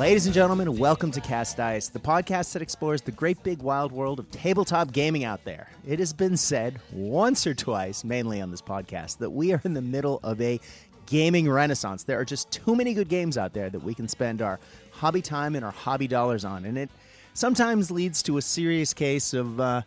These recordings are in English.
Ladies and gentlemen, welcome to Cast Dice, the podcast that explores the great big wild world of tabletop gaming out there. It has been said once or twice, mainly on this podcast, that we are in the middle of a gaming renaissance. There are just too many good games out there that we can spend our hobby time and our hobby dollars on, and it sometimes leads to a serious case of uh,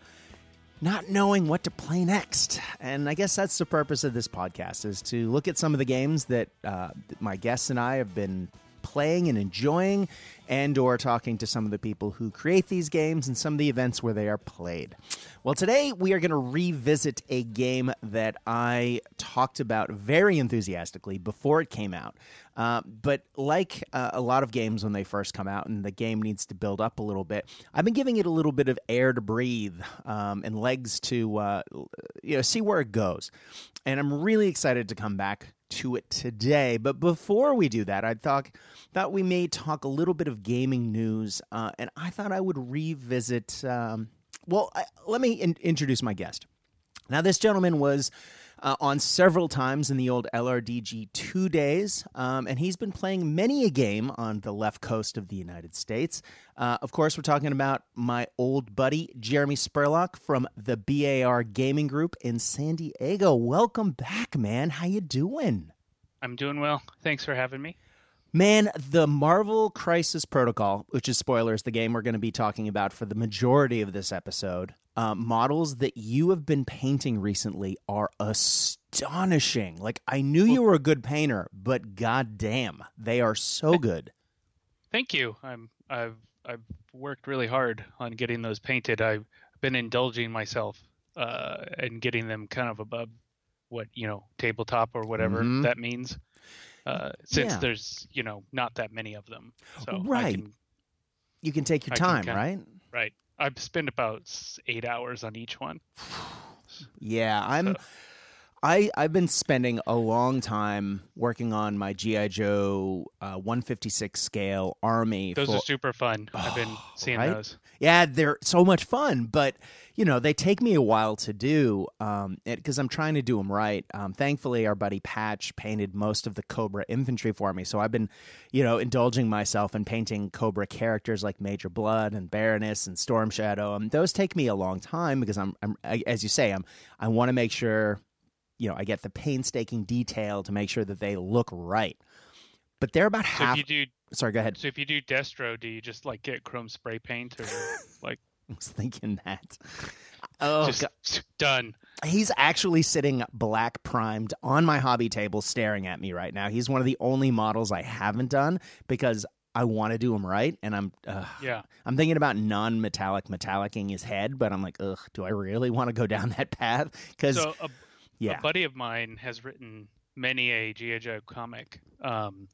not knowing what to play next. And I guess that's the purpose of this podcast: is to look at some of the games that uh, my guests and I have been playing and enjoying and or talking to some of the people who create these games and some of the events where they are played. Well, today we are going to revisit a game that I talked about very enthusiastically before it came out. Uh, but like uh, a lot of games when they first come out and the game needs to build up a little bit, I've been giving it a little bit of air to breathe um, and legs to uh, you know see where it goes. And I'm really excited to come back to it today. But before we do that, I thought thought we may talk a little bit of gaming news, uh, and I thought I would revisit. Um, well, I, let me in- introduce my guest. Now, this gentleman was uh, on several times in the old LRDG two days, um, and he's been playing many a game on the left coast of the United States. Uh, of course, we're talking about my old buddy Jeremy Spurlock from the BAR Gaming Group in San Diego. Welcome back, man. How you doing? I'm doing well. Thanks for having me. Man, the Marvel Crisis Protocol, which is spoilers, the game we're going to be talking about for the majority of this episode, uh, models that you have been painting recently are astonishing. Like, I knew you were a good painter, but goddamn, they are so good. Thank you. I'm I've I've worked really hard on getting those painted. I've been indulging myself uh, and getting them kind of above what you know tabletop or whatever Mhm. that means. Uh, since Yeah. there's you know not that many of them, so Right. can- You can take your I can time, kinda- right? right. I've spent about eight hours on each one. Yeah, I'm. So- I I've been spending a long time working on my GI Joe uh, 156 scale army. Those for, are super fun. I've been Oh, seeing right? those. Yeah, they're so much fun, but you know they take me a while to do because I'm trying to do them right. Um, thankfully, our buddy Patch painted most of the Cobra infantry for me, so I've been, you know, indulging myself in painting Cobra characters like Major Blood and Baroness and Storm Shadow. Um, those take me a long time because I'm, I'm I, as you say, I'm I want to make sure, you know, I get the painstaking detail to make sure that they look right. But they're about So half. if you do Sorry, go ahead. so if you do Destro, do you just like get chrome spray paint or like I was thinking that. Oh, just God. done? He's actually sitting black primed on my hobby table staring at me right now. He's one of the only models I haven't done because I want to do him right and I'm uh, Yeah. I'm thinking about non-metallic metallicing his head, but I'm like, "Ugh, do I really want to go down that path?" Cuz So a, yeah. a buddy of mine has written many a GI Joe comic, um,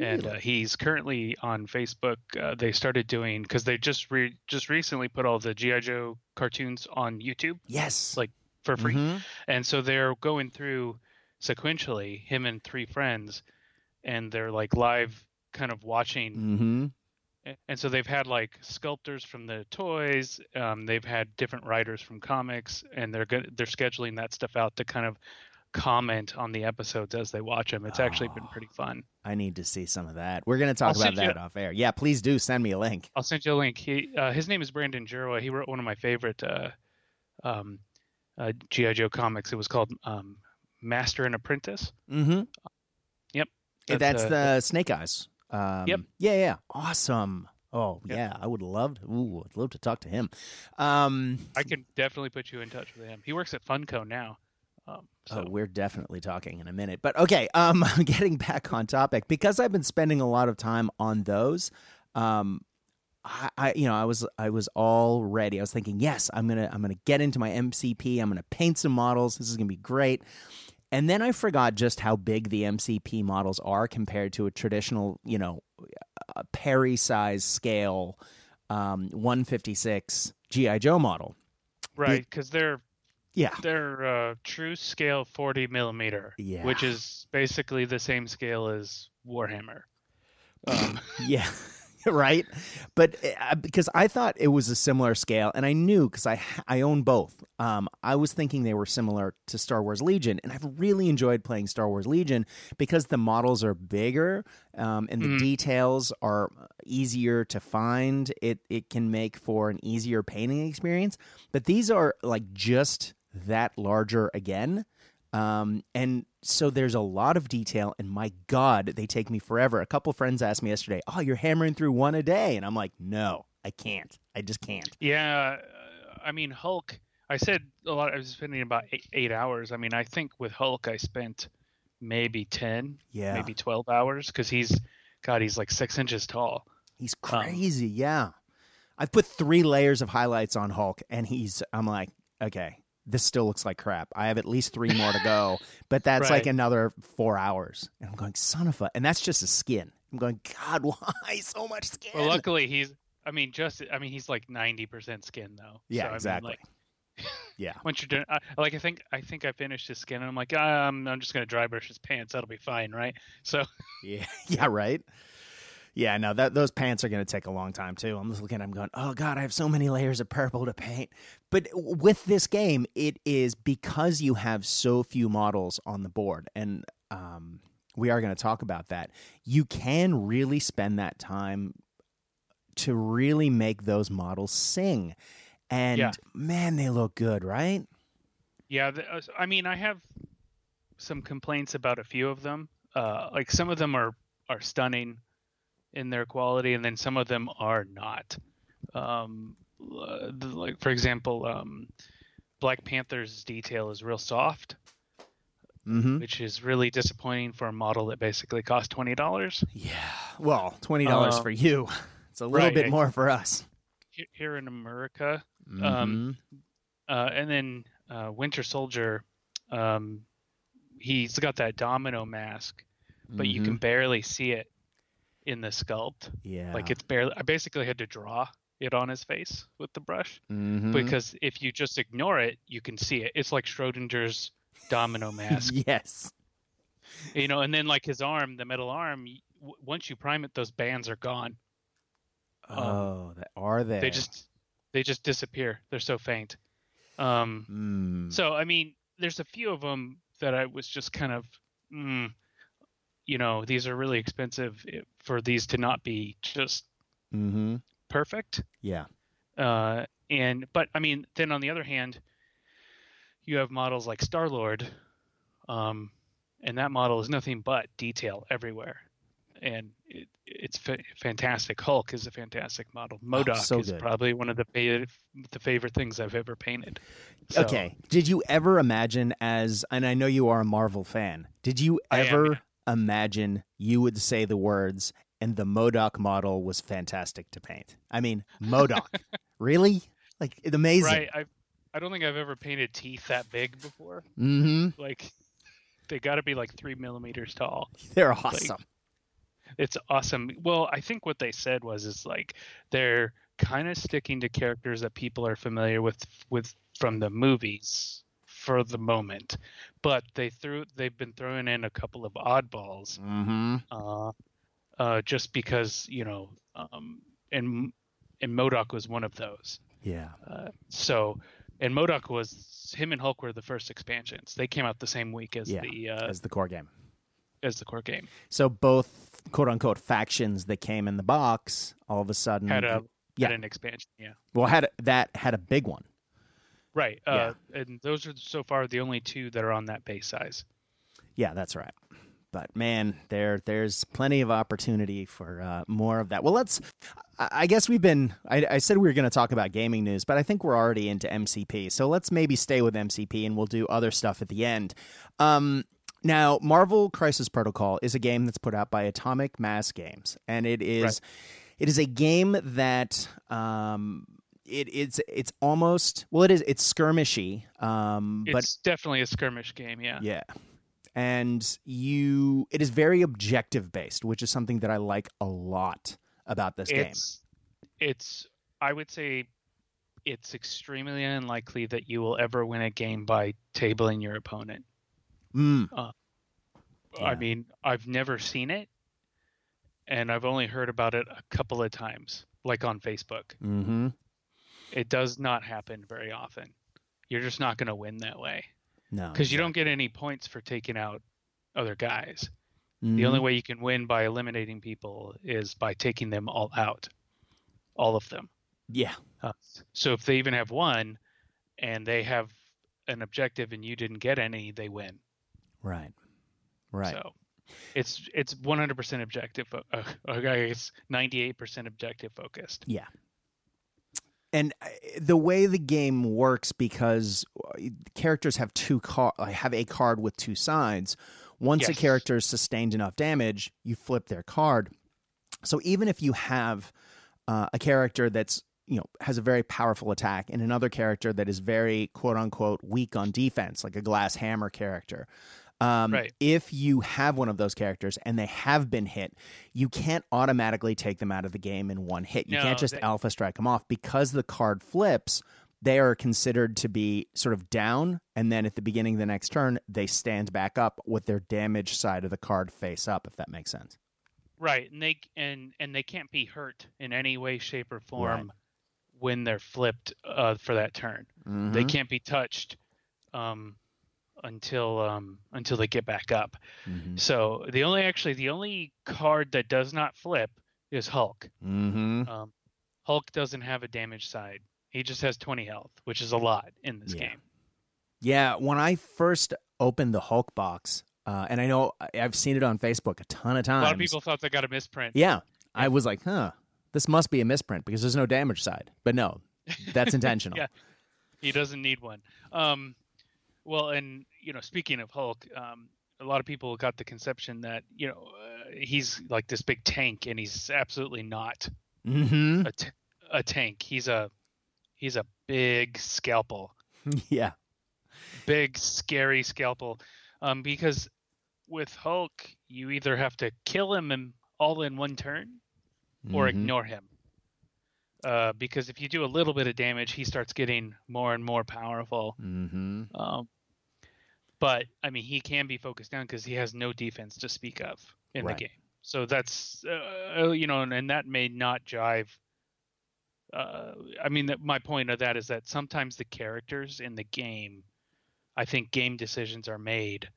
and uh, he's currently on Facebook. Uh, they started doing because they just re- just recently put all the GI Joe cartoons on YouTube yes. like, for free, Mhm. and so they're going through sequentially him and three friends, and they're like live kind of watching Mhm. And so they've had like sculptors from the toys um, they've had different writers from comics and they're good they're scheduling that stuff out to kind of comment on the episodes as they watch them it's actually been Oh. pretty fun I need to see some of that. We're going to talk I'll about send you- that off air. Yeah, please do send me a link. i'll send you a link he uh, his name is brandon Jerwa. he wrote one of my favorite uh, um, uh, gi joe comics it was called um, master and apprentice Mhm. Yep. That's, That's, the Snake Eyes. Um, Yep. Yeah, yeah. Awesome. Oh, Yep. yeah. I would love to. Ooh, I'd love to talk to him. Um, i can definitely put you in touch with him he works at Funko now um, so Oh, we're definitely talking in a minute. But okay, um, getting back on topic because I've been spending a lot of time on those. Um, I, I, you know, I was, I was all ready. I was thinking, yes, I'm gonna, I'm gonna get into my MCP. I'm gonna paint some models. This is gonna be great. And then I forgot just how big the MCP models are compared to a traditional, you know, Perry size scale, um, 156 GI Joe model. right because they're Yeah, They're uh, true scale 40 millimeter, Yeah. which is basically the same scale as Warhammer. Um, yeah. right? But uh, because I thought it was a similar scale, and I knew because I I own both. Um, I was thinking they were similar to Star Wars Legion, and I've really enjoyed playing Star Wars Legion because the models are bigger um, and the Mhm. details are easier to find. It it can make for an easier painting experience. But these are like just that larger again. Um, and so there's a lot of detail, and my God, they take me forever. A couple friends asked me yesterday, "Oh, you're hammering through one a day," and I'm like, "No, I can't. I just can't." Yeah, uh, I mean Hulk. I said a lot. I was spending about eight, eight hours. I mean, I think with Hulk, I spent maybe ten, Yeah, maybe twelve hours because he's, God, he's like six inches tall. he's Um, crazy. yeah, I've put three layers of highlights on Hulk, and he's. I'm like, okay, this still looks like crap. I have at least three more to go, but that's like another four hours, and I'm going, son of a, and that's just a skin. I'm going, God, why so much skin? Well, luckily he's. I mean, just. I mean, he's like ninety percent skin though. Yeah, So, I mean, exactly. like, yeah, once you're done, I, like I think I think I finished his skin, and I'm like, um, I'm just gonna dry brush his pants. That'll be fine, right? So Yeah, yeah, right. Yeah, no, that those pants are going to take a long time too. I'm just looking. I'm going, oh god, I have so many layers of purple to paint. But with this game, it is because you have so few models on the board, and um, we are going to talk about that. You can really spend that time to really make those models sing, and Yeah. man, they look good, right? Yeah, uh, I mean, I have some complaints about a few of them. Uh, like some of them are are stunning in their quality, and then some of them are not. Um, like for example, um, Black Panther's detail is real soft, Mm-hmm. which is really disappointing for a model that basically cost twenty dollars. Yeah. Well, twenty dollars Uh, for you. It's a little right, bit more for us. Here in America, Mhm. Um, uh, and then uh, Winter Soldier, um, he's got that domino mask, but you can Mhm. barely see it in the sculpt. yeah, Like it's barely. I basically had to draw it on his face with the brush Mhm. because if you just ignore it, you can see it. It's like Schrodinger's domino mask, yes, you know. And then like his arm, the metal arm, w- once you prime it, those bands are gone. Um, oh, that are they? They just they just disappear. They're so faint. Um, Mm. So I mean, there's a few of them that I was just kind of, mm, you know, these are really expensive for these to not be just hmm perfect. Yeah. Uh, and but I mean, then on the other hand, you have models like Star Lord, um, and that model is nothing but detail everywhere, and it, it's fa- fantastic. Hulk is a fantastic model. MODOK Oh, so is good. probably one of the favorite the favorite things I've ever painted. So, Okay. Did you ever imagine as and I know you are a Marvel fan. Did you I am, ever yeah. Imagine you would say the words and the MODOK model was fantastic to paint? I mean, MODOK. really? Like it's amazing. Right. I I don't think I've ever painted teeth that big before. Mhm. Like they got to be like three millimeters tall. They're awesome. It's awesome. Well, I think what they said was is like they're kind of sticking to characters that people are familiar with with from the movies for the moment, but they threw they've been throwing in a couple of oddballs mm-hmm. uh, uh, just because you know, um, and and MODOK was one of those. Yeah. Uh, so, and MODOK was him and Hulk were the first expansions. They came out the same week as Yeah, the uh, As the core game. as the core game. So both quote unquote factions that came in the box all of a sudden Had a yeah. had an expansion. Yeah, well had a, that had a big one. Right. Uh, And those are so far the only two that are on that base size. Yeah, that's right. But man, there there's plenty of opportunity for uh, more of that. Well, let's. I I guess we've been. I, I said we were going to talk about gaming news, but I think we're already into MCP. So let's maybe stay with MCP, and we'll do other stuff at the end. Um, now, Marvel Crisis Protocol is a game that's put out by Atomic Mass Games, and it is Right. it is a game that um, it, it's it's almost well, it is it's skirmishy, um, but It's definitely a skirmish game. Yeah. yeah. And you it is very objective based, which is something that I like a lot about this game. it's it's I would say it's extremely unlikely that you will ever win a game by tabling your opponent. Mm, I Yeah. mean, I've never seen it, and I've only heard about it a couple of times, like on Facebook. Mm-hmm. It does not happen very often. You're just not going to win that way No. because you don't get any points for taking out other guys. The Mm-hmm. only way you can win by eliminating people is by taking them all out, all of them. Yeah. Uh, so if they even have one, and they have an objective and you didn't get any, they win. Right. Right. So it's it's 100% objective. fo- Uh, okay, it's 98% objective focused. Yeah. And uh, the way the game works, because uh, characters have two car- have a card with two sides. Once a character has sustained enough damage, you flip their card. So even if you have uh, a character that's you know has a very powerful attack and another character that is very quote unquote weak on defense, like a glass hammer character. Um, Right. If you have one of those characters and they have been hit, you can't automatically take them out of the game in one hit. You No, can't just they- alpha strike them off because the card flips. They are considered to be sort of down, and then at the beginning of the next turn, they stand back up with their damage side of the card face up. If that makes sense. Right, and they and and they can't be hurt in any way, shape, or form when they're flipped uh, for that turn. They Mhm. can't be touched um, until um, until they get back up. Mhm. So the only actually the only card that does not flip is Hulk. Mhm. Um, Hulk doesn't have a damage side. He just has 20 health, which is a lot in this Yeah. game. Yeah, when I first opened the Hulk box, uh, and I know I've seen it on Facebook a ton of times. A lot of people thought they got a misprint. Yeah, I was like, huh, this must be a misprint because there's no damage side. But no, that's intentional. Yeah. He doesn't need one. Um, well, and you know, speaking of Hulk, um, a lot of people got the conception that you know uh, he's like this big tank, and he's absolutely not hmm a, t- a tank. He's a he's a big scalpel, yeah. big scary scalpel. Um, because with Hulk, you either have to kill him in, all in one turn, or Mhm. ignore him. Uh, because if you do a little bit of damage, he starts getting more and more powerful. Mhm. Um, but I mean, he can be focused down because he has no defense to speak of in Right. the game. So that's uh, you know, and, and that may not jive. Uh, I mean, that, my point of that is that sometimes the characters in the game, I think game decisions are made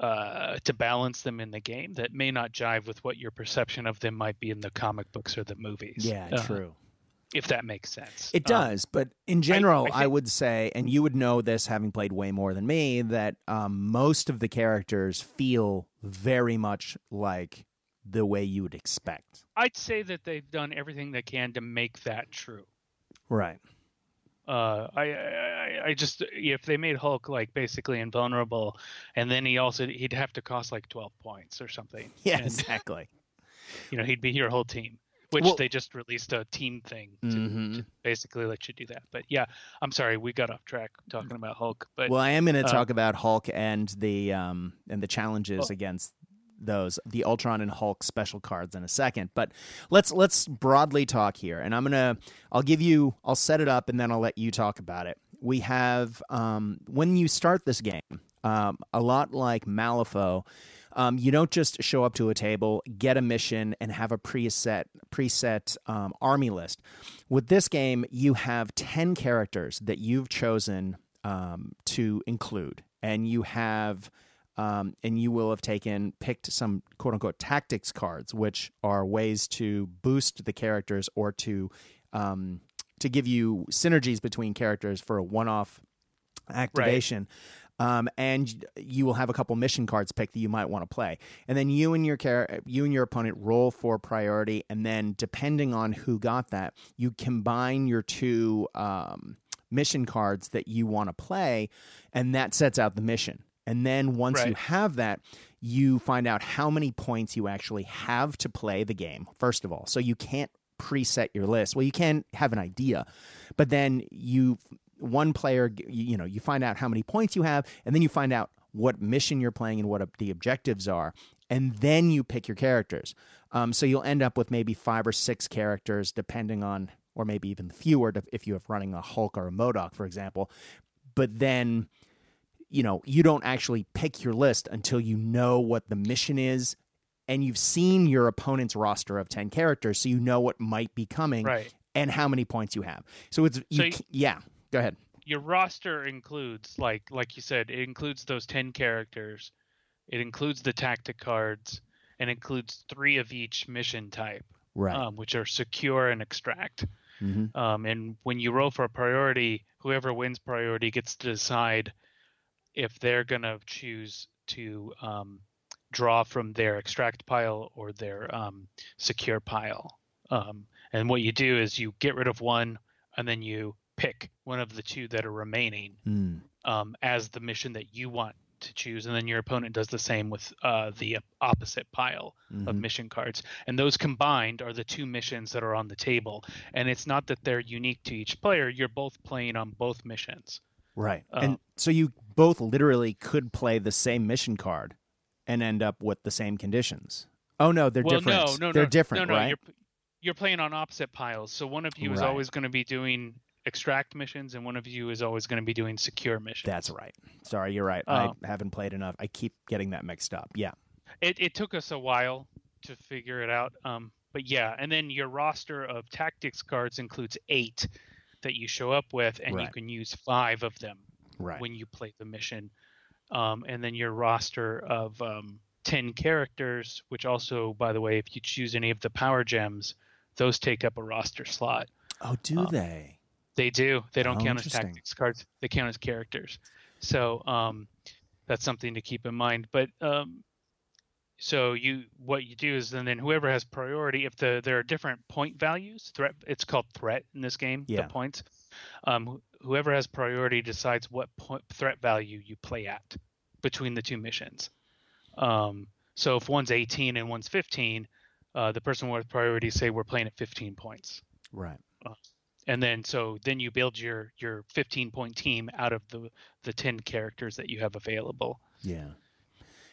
uh, to balance them in the game that may not jive with what your perception of them might be in the comic books or the movies. Yeah, Uh, true. If that makes sense. It Um, does, but in general, I, think- would say, and you would know this having played way more than me, that um, most of the characters feel very much like the way you would expect. I'd say that they've done everything they can to make that true. Right. Uh, I, I, I just if they made Hulk like basically invulnerable, and then he also he'd have to cost like twelve points or something. Yeah, and, exactly. you know he'd be your whole team, which Well- they just released a team thing to, Mhm. to basically let you do that. But yeah, I'm sorry we got off track talking about Hulk, but well, I am going to uh, talk about Hulk and the um, and the challenges Well- against those the Ultron and Hulk special cards in a second. But let's let's broadly talk here, and I'm gonna I'll give you I'll set it up and then I'll let you talk about it. We have um, when you start this game, um, a lot like Malifaux. Um, you don't just show up to a table, get a mission, and have a preset preset um, army list. With this game, you have ten characters that you've chosen um, to include, and you have um, and you will have taken picked some quote unquote tactics cards, which are ways to boost the characters or to um, to give you synergies between characters for a one off activation. Um, and you will have a couple mission cards picked that you might want to play, and then you and your char- you and your opponent roll for priority, and then depending on who got that, you combine your two um, mission cards that you want to play, and that sets out the mission. And then once you have that, you find out how many points you actually have to play the game, first of all. So you can't preset your list. Well, you can have an idea, but then you, one player, you, you know, you find out how many points you have, and then you find out what mission you're playing and what the objectives are. And then you pick your characters. Um, so you'll end up with maybe five or six characters, depending on, or maybe even fewer if you have running a Hulk or a MODOK, for example. But then you know, you don't actually pick your list until you know what the mission is and you've seen your opponent's roster of 10 characters so you know what might be coming Right. and how many points you have. So it's So you- yeah, go ahead. Your roster includes like like you said, it includes those ten characters. It includes the tactic cards and includes three of each mission type, Right. um, which are secure and extract. Mhm. Um, and when you roll for a priority, whoever wins priority gets to decide if they're going to choose to um, draw from their extract pile or their um, secure pile. Um, and what you do is you get rid of one and then you pick one of the two that are remaining Mm. um, as the mission that you want to choose. And then your opponent does the same with uh, the opposite pile of Mhm. mission cards. And those combined are the two missions that are on the table. And it's not that they're unique to each player, you're both playing on both missions. Right. Uh, and so you both literally could play the same mission card and end up with the same conditions. Oh no, they're well, different. no, no, they're no, different, no, no, right? You're, you're playing on opposite piles. So one of you is Right. always going to be doing extract missions, and one of you is always going to be doing secure missions. That's right. Sorry, you're right. Um, I haven't played enough. I keep getting that mixed up. Yeah. it, it took us a while to figure it out. Um, but yeah, and then your roster of tactics cards includes eight that you show up with, and you can use five of them Right. when you play the mission. Um, and then your roster of um, 10 characters, which also, by the way, if you choose any of the power gems, those take up a roster slot. oh, do um, they? They do. They don't Oh, count as tactics cards. They count as characters. So um, that's something to keep in mind. But um, so you what you do is and then whoever has priority, if the there are different point values, threat it's called threat in this game. Yeah. The points. Um, wh- whoever has priority decides what point, threat value you play at between the two missions. Um, so if one's 18 and one's 15, uh, the person with priority say we're playing at 15 points Right. And then so then you build your your 15 point team out of the the 10 characters that you have available Yeah.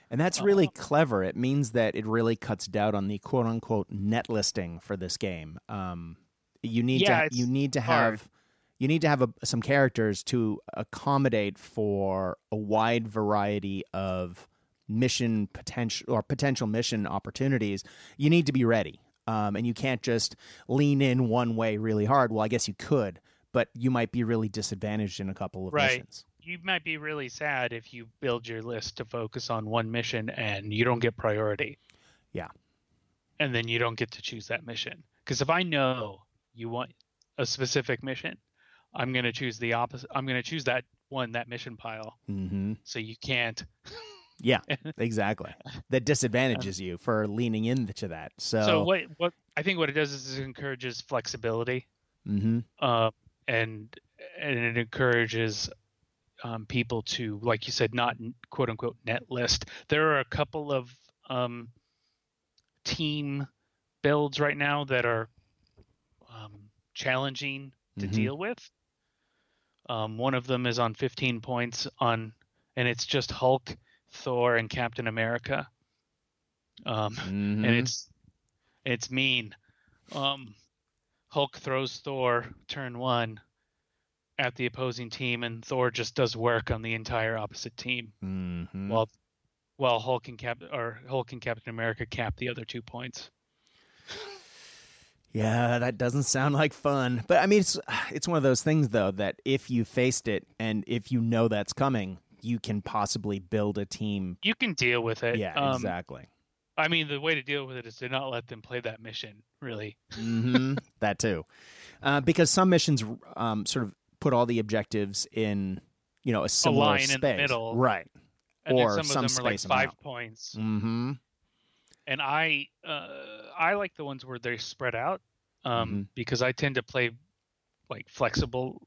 And that's really Uh, clever. It means that it really cuts down on the quote unquote net listing for this game. Um, you need Yeah, to it's you need to hard. have you need to have a, some characters to accommodate for a wide variety of mission potential or potential mission opportunities. You need to be ready, um, and you can't just lean in one way really hard. Well, I guess you could, but you might be really disadvantaged in a couple of Right. missions. you might be really sad if you build your list to focus on one mission and you don't get priority Yeah. and then you don't get to choose that mission because if i know you want a specific mission i'm going to choose the opposite i'm going to choose that one that mission pile hmm so you can't Yeah, exactly. That disadvantages you for leaning into that. So, so what what i think what it does is it encourages flexibility hmm uh, and and it encourages um, people to, like you said, not quote unquote net list. There are a couple of um, team builds right now that are um, challenging to Mhm. deal with. Um, one of them is on 15 points on, and it's just Hulk, Thor, and Captain America. Um, Mhm. and it's it's mean. Um, Hulk throws Thor turn one at the opposing team, and Thor just does work on the entire opposite team. Mhm. While while Hulk and Cap or Hulk and Captain America cap the other two points. yeah, that doesn't sound like fun. But I mean, it's it's one of those things though that if you faced it and if you know that's coming, you can possibly build a team. You can deal with it. Yeah, Um, exactly. I mean, the way to deal with it is to not let them play that mission. Really. hmm that too, uh, because some missions um, sort of put all the objectives in you know a similar line in space, the middle. right? And Or then some of some them are like five amount. points. Mm-hmm. and I uh, I like the ones where they're spread out um, Mhm. because I tend to play like flexible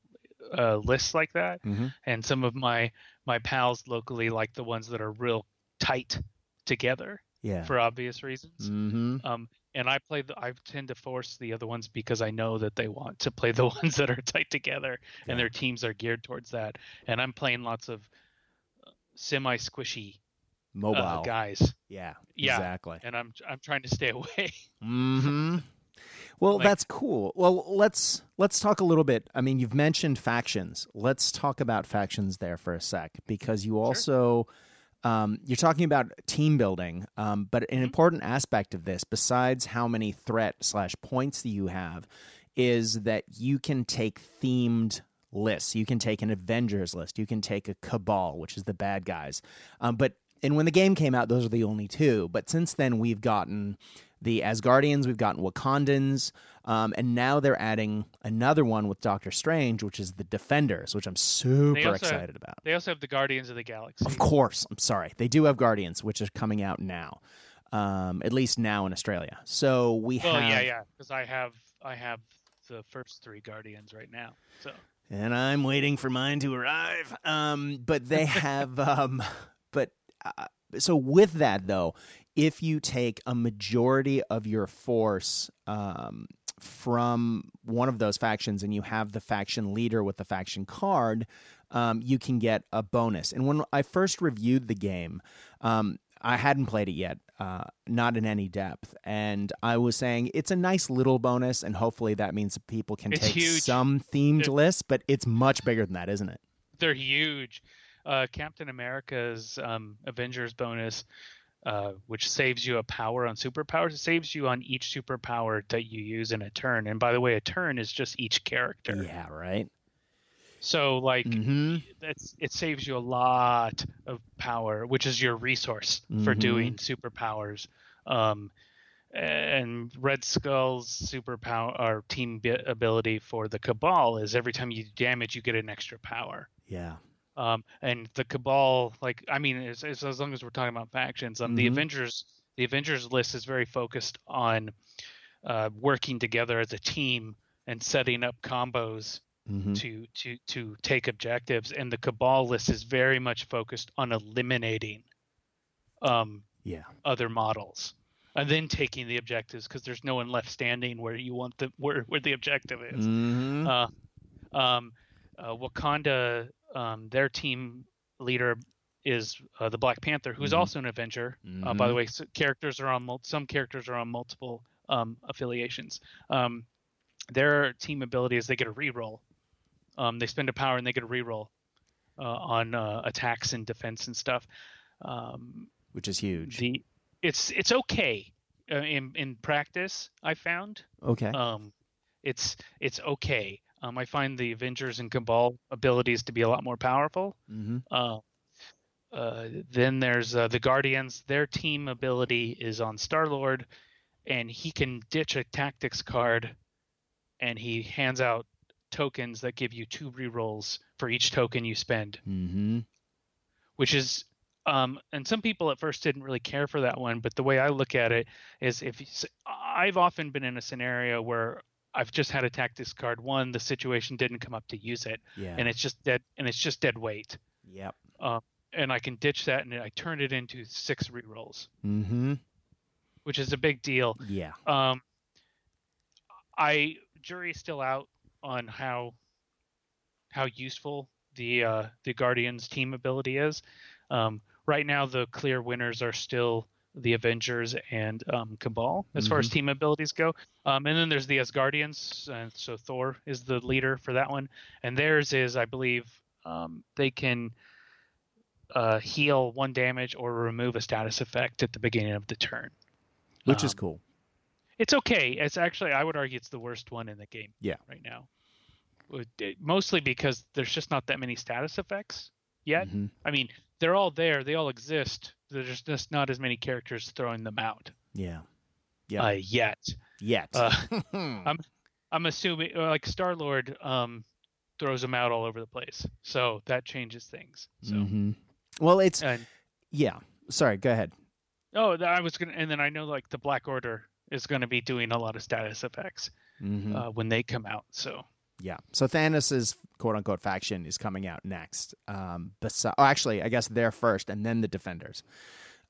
uh, lists like that, Mm-hmm. and some of my my pals locally like the ones that are real tight together Yeah. for obvious reasons. mm-hmm. Um, and I play the I tend to force the other ones because I know that they want to play the ones that are tight together, Yeah. and their teams are geared towards that. And I'm playing lots of semi squishy Mobile. uh, guys, Yeah. Yeah. Exactly. and I'm I'm trying to stay away. hmm Well, Like- that's cool. Well, let's let's talk a little bit. I mean, you've mentioned factions. Let's talk about factions there for a sec because you also um, you're talking about team building, um, but an Mhm. important aspect of this, besides how many threat slash points that you have, is that you can take themed lists. You can take an Avengers list. You can take a Cabal, which is the bad guys. Um, but and when the game came out, those are the only two. But since then, we've gotten the Asgardians, we've gotten Wakandans, um, and now they're adding another one with Doctor Strange, which is the Defenders, which I'm super also have- excited about. They also have the Guardians of the Galaxy. Of course, I'm sorry. They do have Guardians, which is coming out now, um, at least now in Australia. So we Well, have, yeah, yeah, because I have I have the first three Guardians right now. So and I'm waiting for mine to arrive. Um, but they have, um, but uh, so with that though, if you take a majority of your force um, from one of those factions and you have the faction leader with the faction card, um, you can get a bonus. And when I first reviewed the game, um, I hadn't played it yet, uh, not in any depth, and I was saying it's a nice little bonus, and hopefully that means people can It's take huge. some themed It- lists, but it's much bigger than that, isn't it? they're huge. Uh, Captain America's um, Avengers bonus, uh, which saves you a power on superpowers, it saves you on each superpower that you use in a turn. And by the way, a turn is just each character. Yeah, right. So like hmm that's it saves you a lot of power, which is your resource for Mhm. doing superpowers. Um, and Red Skull's superpower or team bi- ability for the Cabal is every time you damage, you get an extra power. Yeah. Um, and the Cabal, like I mean, as, as, as long as we're talking about factions, um, the Mhm. Avengers, the Avengers list is very focused on uh, working together as a team and setting up combos hmm to to to take objectives and the cabal list is very much focused on eliminating um Yeah. other models and then taking the objectives because there's no one left standing where you want the where, where the objective is hmm uh, um uh, wakanda um their team leader is uh, the black panther who's Mhm. also an avenger uh, by the Mhm. way, s characters are on mul- some characters are on multiple um, affiliations. Um, their team ability is they get a reroll. Um, they spend a power and they get a reroll uh, on uh, attacks and defense and stuff. Um, which is huge. the it's it's okay uh, in in practice. I found okay. um, it's it's okay. Um, I find the Avengers and Cabal abilities to be a lot more powerful. hmm Uh, uh, then there's uh, the Guardians. Their team ability is on Star Lord, and he can ditch a tactics card, and he hands out tokens that give you two rerolls for each token you spend, hmm which is. Um, and some people at first didn't really care for that one, but the way I look at it is if you I've often been in a scenario where I've just had a tactics card. One, the situation didn't come up to use it, Yeah. and it's just dead, and it's just dead weight. yep. and I can ditch that and I turn it into six rerolls, hmm which is a big deal. Yeah. Um, I jury's still out on how how useful the uh, the Guardians team ability is. Um, right now, the clear winners are still the Avengers and um, Cabal as far as team abilities go. Um, and then there's the Asgardians, and so Thor is the leader for that one. And theirs is, I believe, um, they can uh, heal one damage or remove a status effect at the beginning of the turn. Which is Um, cool. It's okay. It's actually, I would argue, it's the worst one in the game. Yeah. Right now, mostly because there's just not that many status effects yet. Mhm. I mean, they're all there. They all exist. There's just not as many characters throwing them out Yeah. Yeah. uh, yet. Yet. Uh, I'm assuming, uh, like Star Lord, um, throws them out all over the place, so that changes things. So, Mhm. Well, it's and yeah. Sorry. Go ahead. oh, th- I was gonna, and then I know like the Black Order is going to be doing a lot of status effects hmm uh, when they come out. So. Yeah. So Thanos's quote unquote faction is coming out next. Um, besi- oh, actually, I guess they're first, and then the Defenders.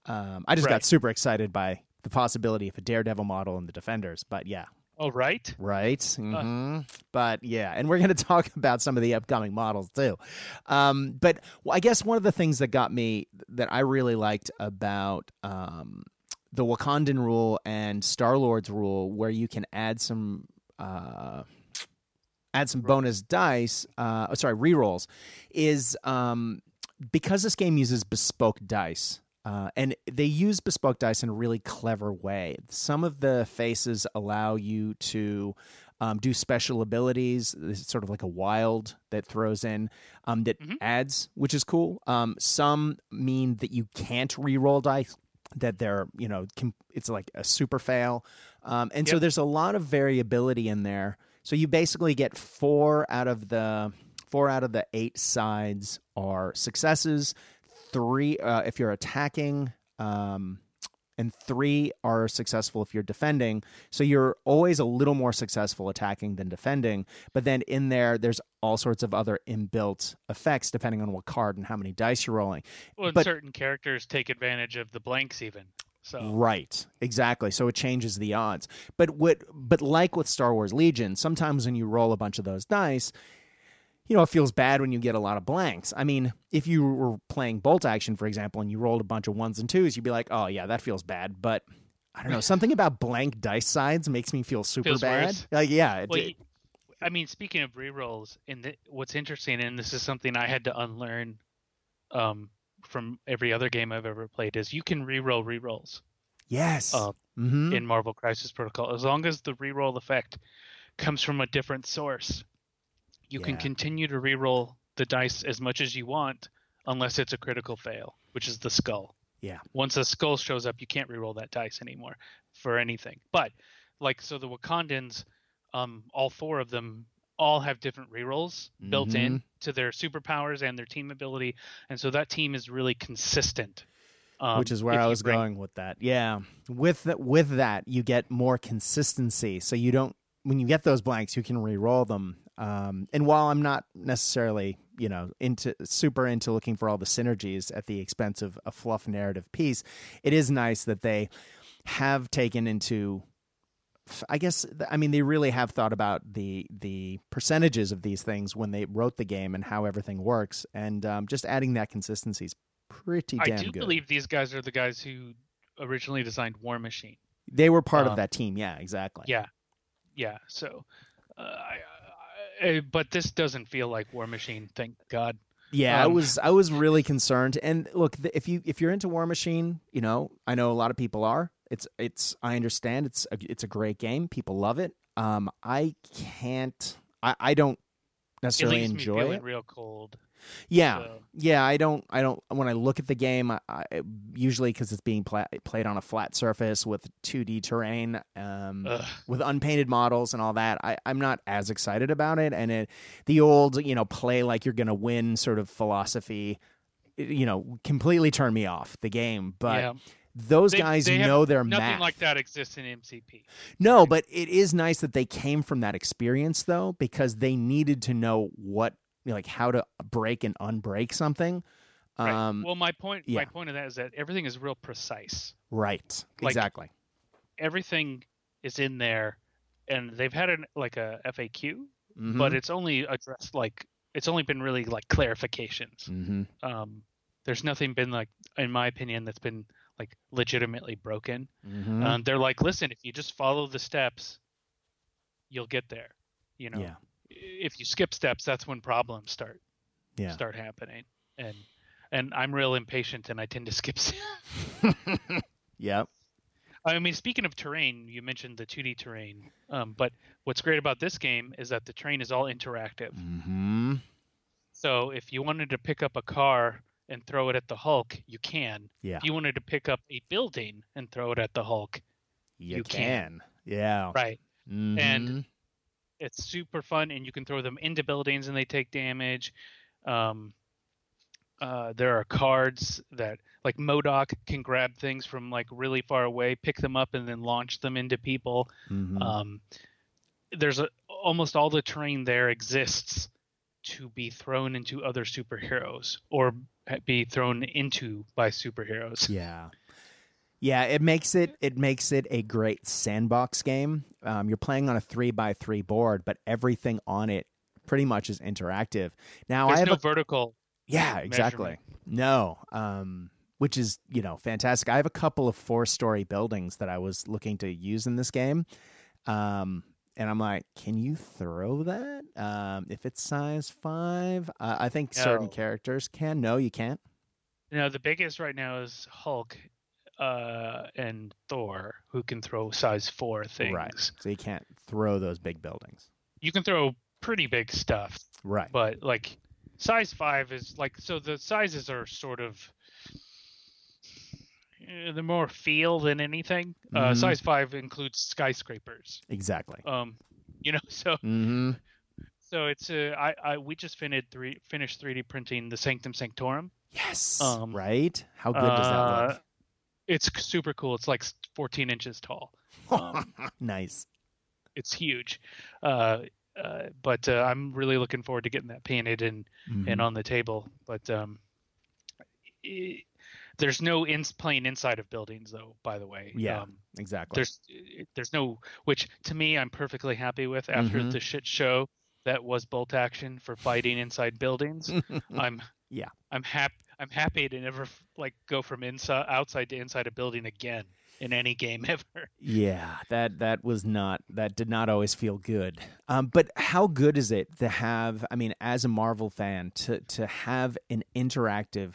Um, I just got super excited by the possibility of a Daredevil model in the Defenders. But yeah, Oh right. right. hmm but yeah, and we're going to talk about some of the upcoming models too. Um, but I guess one of the things that got me that I really liked about um, the Wakandan rule and Star Lord's rule, where you can add some. Uh, add some bonus dice uh sorry rerolls is um because this game uses bespoke dice, uh, and they use bespoke dice in a really clever way. Some of the faces allow you to um, do special abilities. It's sort of like a wild that throws in um, that Mhm. adds, which is cool. Um, some mean that you can't re-roll dice. That they're, you know, it's like a super fail. Um, and so there's a lot of variability in there. So you basically get four out of the four out of the eight sides are successes. Three, uh, if you're attacking, um, and three are successful if you're defending. So you're always a little more successful attacking than defending. But then in there, there's all sorts of other inbuilt effects depending on what card and how many dice you're rolling. Well, and But- certain characters take advantage of the blanks even. So Right, exactly. So it changes the odds. But what, but like with Star Wars Legion, sometimes when you roll a bunch of those dice, you know, it feels bad when you get a lot of blanks. I mean, if you were playing bolt action, for example, and you rolled a bunch of ones and twos, you'd be like, oh, yeah, that feels bad. But I don't know. Something about blank dice sides makes me feel super Feels bad. worse. Like, yeah. It, Well, I mean, speaking of rerolls, and the, what's interesting, and this is something I had to unlearn um, from every other game I've ever played, is you can reroll rerolls yes. uh, hmm in Marvel Crisis Protocol as long as the reroll effect comes from a different source. You can continue to reroll the dice as much as you want, unless it's a critical fail, which is the skull. Yeah. Once a skull shows up, you can't reroll that dice anymore for anything. But like so, the Wakandans, um, all four of them all have different rerolls built in to their superpowers and their team ability, and so that team is really consistent. Um, which is where I was bring- going with that. Yeah, with that, with that, you get more consistency. So you don't when you get those blanks, you can re-roll them. Um, and while I'm not necessarily, you know, into super into looking for all the synergies at the expense of a fluff narrative piece, it is nice that they have taken into. I guess I mean they really have thought about the the percentages of these things when they wrote the game and how everything works, and um, just adding that consistency is pretty damn good. I do good. believe these guys are the guys who originally designed Warmachine. They were part of Um, that team. Yeah, exactly. Yeah, yeah. So, uh, I, I, but this doesn't feel like Warmachine. Thank God. Yeah, I Um, was I was really concerned. And look, if you if you're into Warmachine, you know, I know a lot of people are. It's it's I understand. It's a, it's a great game. People love it. Um, I can't. I I don't necessarily me enjoy it. real cold. Yeah, so- yeah. I don't. I don't. When I look at the game, I, I usually because it's being pla- played on a flat surface with 2D terrain. Um, Ugh. with unpainted models and all that, I, I'm not as excited about it. And it, the old, you know, play like you're going to win sort of philosophy, you know, completely turned me off the game. But yeah, those They- guys they know their math. nothing math. like that exists in MCP. No, but it is nice that they came from that experience though, because they needed to know what, like, how to break and unbreak something. Right. Um, well, my point, yeah. my point of that is that everything is real precise. right. like- exactly. Everything is in there, and they've had an like a FAQ, Mhm. but it's only addressed like it's only been really like clarifications. Mhm. Um, there's nothing been like, in my opinion, that's been like legitimately broken. Mhm. Um, they're like, listen, if you just follow the steps, you'll get there. You know, Yeah. if you skip steps, that's when problems start Yeah. start happening. And and I'm real impatient, and I tend to skip. steps. Yep. I mean, speaking of terrain, you mentioned the 2D terrain. Um, but what's great about this game is that the terrain is all interactive. hmm So if you wanted to pick up a car and throw it at the Hulk, you can. Yeah. If you wanted to pick up a building and throw it at the Hulk, You, You can. can. Yeah. right? Mhm. It's super fun, and you can throw them into buildings and they take damage. Um, uh, there are cards that, like MODOK, can grab things from like really far away, pick them up, and then launch them into people. Mhm. Um, there's a, almost all the terrain there exists to be thrown into other superheroes or be thrown into by superheroes. Yeah. Yeah, it makes it it makes it a great sandbox game. Um, you're playing on a three by three board, but everything on it pretty much is interactive. Now There's I have no a vertical. yeah, exactly. No, um, which is you know fantastic. I have a couple of four story buildings that I was looking to use in this game, um, and I'm like, can you throw that? Um, if it's size five, uh, I think certain characters can. No, you can't. No, the biggest right now is Hulk uh, and Thor, who can throw size four things. Right. So you can't throw those big buildings. You can throw pretty big stuff, Right. but like size five is like so the sizes are sort of eh, they're more feel than anything. Uh, Mhm. size five includes skyscrapers. exactly. Um, you know, so hmm so it's uh, I, I we just finished three finished 3D printing the Sanctum Sanctorum. Yes. Um, right. How good does that Uh, look? It's super cool. It's like 14 inches tall. um, nice. It's huge. Uh, uh, but uh, I'm really looking forward to getting that painted and Mhm. and on the table. But um, i there's no in, playing inside of buildings though. By the way, Yeah. Um, exactly. there's there's no which to me I'm perfectly happy with after Mhm. the shit show that was bolt action for fighting inside buildings. I'm Yeah. I'm happy I'm happy to never like go from inside outside to inside a building again in any game ever. Yeah, that that was not that did not always feel good. Um, but how good is it to have? I mean, as a Marvel fan, to to have an interactive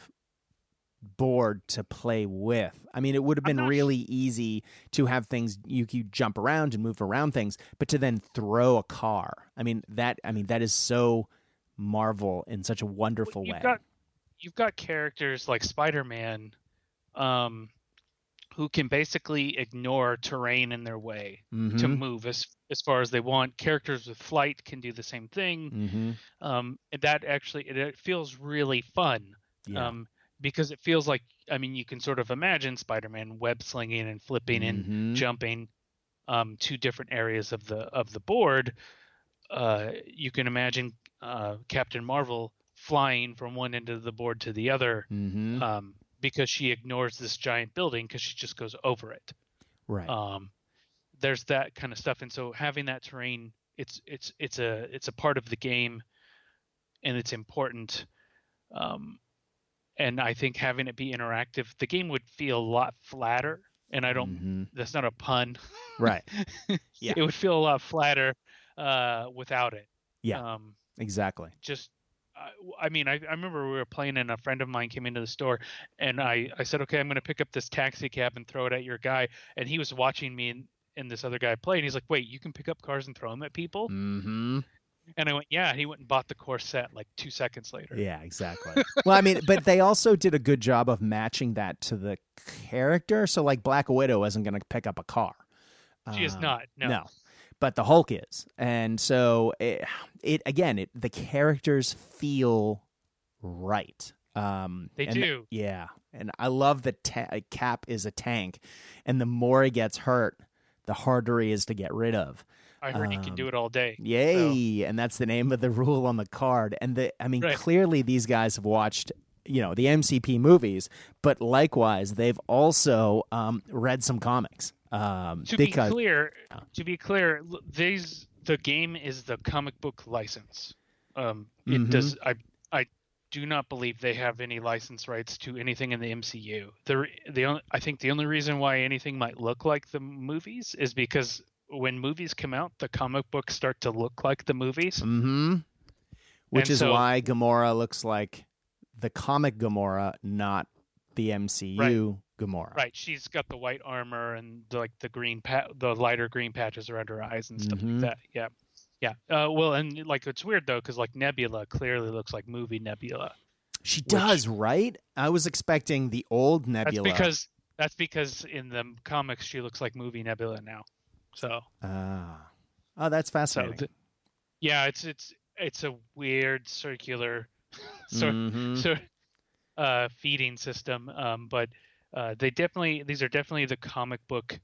board to play with. I mean, it would have been really easy to have things you could jump around and move around things, but to then throw a car. I mean that. I mean that is so Marvel in such a wonderful you've way. got you've got characters like Spider-Man um who can basically ignore terrain in their way to Mhm, move as as far as they want. Characters with flight can do the same thing. mhm, Um and that actually it, it feels really fun. yeah. Um because it feels like I mean you can sort of imagine Spider-Man web slinging and flipping and Mhm, jumping um, to different areas of the of the board. Uh, you can imagine uh, Captain Marvel flying from one end of the board to the other mhm, um, because she ignores this giant building because she just goes over it. right. Um, there's that kind of stuff, and so having that terrain, it's it's it's a it's a part of the game, and it's important. Um, and I think having it be interactive, the game would feel a lot flatter. And I don't Mhm, that's not a pun. right. Yeah. It would feel a lot flatter uh, without it. Yeah. Um, Exactly. just, I, I mean, I, I remember we were playing and a friend of mine came into the store and I, I said, okay, I'm going to pick up this taxi cab and throw it at your guy. And he was watching me and, and this other guy play. And he's like, wait, you can pick up cars and throw them at people? Mm-hmm. And I went, yeah. And he went and bought the core set like two seconds later. Yeah, exactly. well, I mean, but they also did a good job of matching that to the character. So, like, Black Widow isn't going to pick up a car. She is Um, not. No. But the Hulk is, and so it, it again, it the characters feel right. Um, They do. yeah, and I love that ta- Cap is a tank, and the more he gets hurt, the harder he is to get rid of. I heard he can Um, do it all day. Yay! And that's the name of the rule on the card. And the I mean, Right. clearly these guys have watched, you know, the MCU movies, but likewise they've also um, read some comics. Um, to because be clear, to be clear, these the game is the comic book license. Um, it Mhm. does. I I do not believe they have any license rights to anything in the MCU. The the only, I think the only reason why anything might look like the movies is because when movies come out, the comic books start to look like the movies. Mm-hmm. which And is so- why Gamora looks like the comic Gamora, not the MCU Gamora. Right, she's got the white armor and the, like the green pa- the lighter green patches around her eyes and stuff Mhm. like that. Yeah, yeah. Uh, well, and like it's weird though because like Nebula clearly looks like movie Nebula. She does, right? I was expecting the old Nebula. That's because that's because in the comics she looks like movie Nebula now. So Ah. Oh, that's so fascinating. th- yeah, it's it's it's a weird circular sort Mhm. sort uh feeding system. Um, but uh, they definitely these are definitely the comic book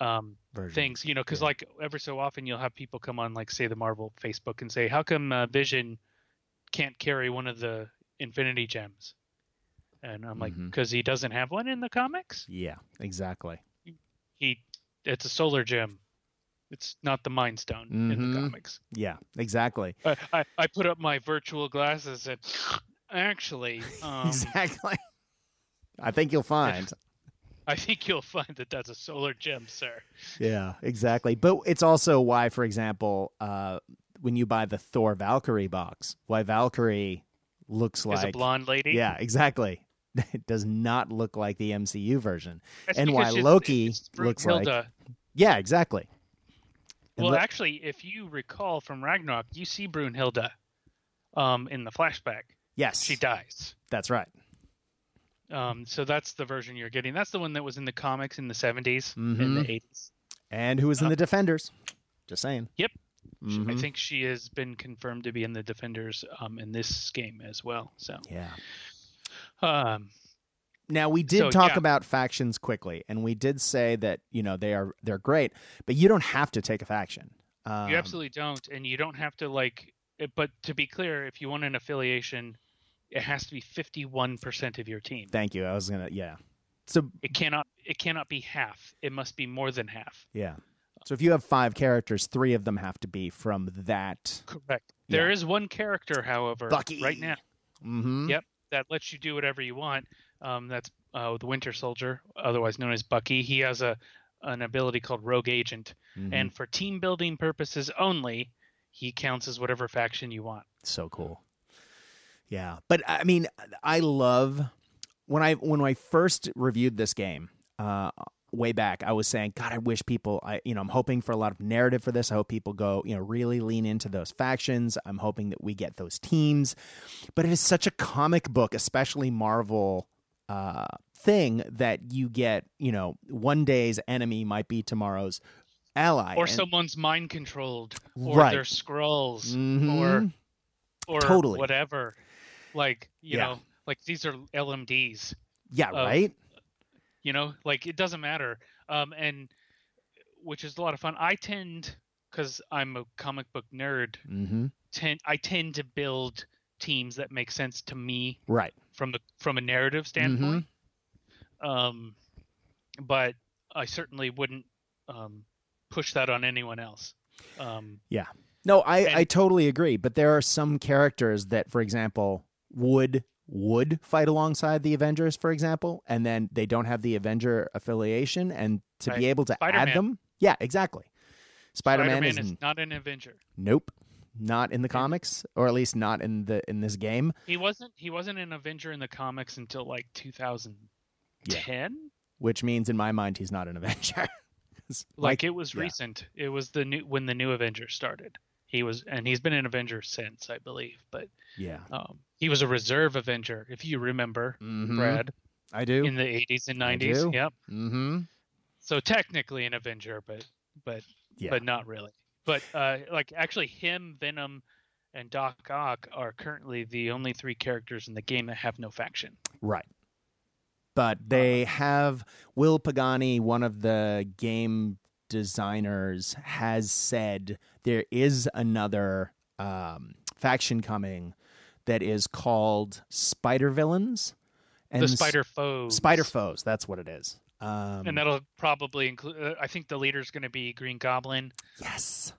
um things you know because Yeah. like ever so often you'll have people come on like say the marvel facebook and say how come uh, vision can't carry one of the infinity gems and i'm like Mhm. because he doesn't have one in the comics Yeah, exactly. he it's a solar gem it's not the mind stone in Mhm. the comics Yeah, exactly. I, I i put up my virtual glasses and actually um exactly. I think you'll find. i think you'll find that that's a solar gem sir yeah, exactly. But it's also why, for example, uh, when you buy the Thor Valkyrie box, why Valkyrie looks Is like a blonde lady. Yeah, exactly. It does not look like the MCU version. That's and why Loki looks like- Brunhilde. Yeah, exactly. And Well, actually, if you recall from Ragnarok, you see Brunhilde um, in the flashback. yes, She dies. that's right. Um, so that's the version you're getting. That's the one that was in the comics in the 70s and Mhm. the 80s. And who was in Uh, the Defenders? Just saying. Yep. I Mhm. think she has been confirmed to be in the Defenders um, in this game as well. So, Yeah. um, Now we did So, talk yeah. about factions quickly, and we did say that you know they are they're great, but you don't have to take a faction. Um, you absolutely don't, and you don't have to like. But to be clear, if you want an affiliation, it has to be 51% of your team. Thank you. I was gonna. Yeah. So It cannot. It cannot be half. It must be more than half. yeah. So if you have five characters, three of them have to be from that. Correct. There Yeah. is one character, however, Bucky. right now Mm-hmm. Yep. that lets you do whatever you want. Um, that's uh, the Winter Soldier, otherwise known as Bucky. He has a an ability called Rogue Agent, Mm-hmm. and for team building purposes only, he counts as whatever faction you want. so cool. Yeah, but I mean, I love when I when I first reviewed this game uh, way back. I was saying, God, I wish people. I you know, I'm hoping for a lot of narrative for this. I hope people go, you know, really lean into those factions. I'm hoping that we get those teams. But it is such a comic book, especially Marvel. Uh, thing that you get, you know, one day's enemy might be tomorrow's ally, Or and- someone's mind controlled, or Right. they're Skrulls, Mhm. or or Totally. whatever. Like you Yeah. know, like these are LMDs. yeah, of- right. You know, like it doesn't matter. Um, and which is a lot of fun. I tend, because I'm a comic book nerd, Mm-hmm. tend I tend to build teams that make sense to me Right. From the from a narrative standpoint. Um, but I certainly wouldn't um, push that on anyone else. Um, yeah. No, I, And- I totally agree. But there are some characters that, for example, would would fight alongside the Avengers, for example, and then they don't have the Avenger affiliation, and to be able to add Spider-Man. them, yeah, exactly. Spider Man Spider-Man is, is not an Avenger. nope, not in the comics, or at least not in the in this game. He wasn't. He wasn't an Avenger in the comics until like 2010. Which means, in my mind, he's not an Avenger. Like it was yeah. recent. It was the new when the new Avenger started. He was, and he's been an Avenger since, I believe. But yeah, um, he was a reserve Avenger, if you remember, Mhm. Brad, I do. in the 80s and 90s. do. Yep. mm-hmm. So technically an Avenger, but but Yeah, but not really. But uh, like actually, him, Venom, and Doc Ock are currently the only three characters in the game that have no faction. Right. But they have Will Pagani, one of the game designers, has said there is another um, faction coming that is called Spider Villains. And the Spider Foes. Spider Foes. That's what it is. Um, And that'll probably include. Uh, I think the leader's going to be Green Goblin, yes,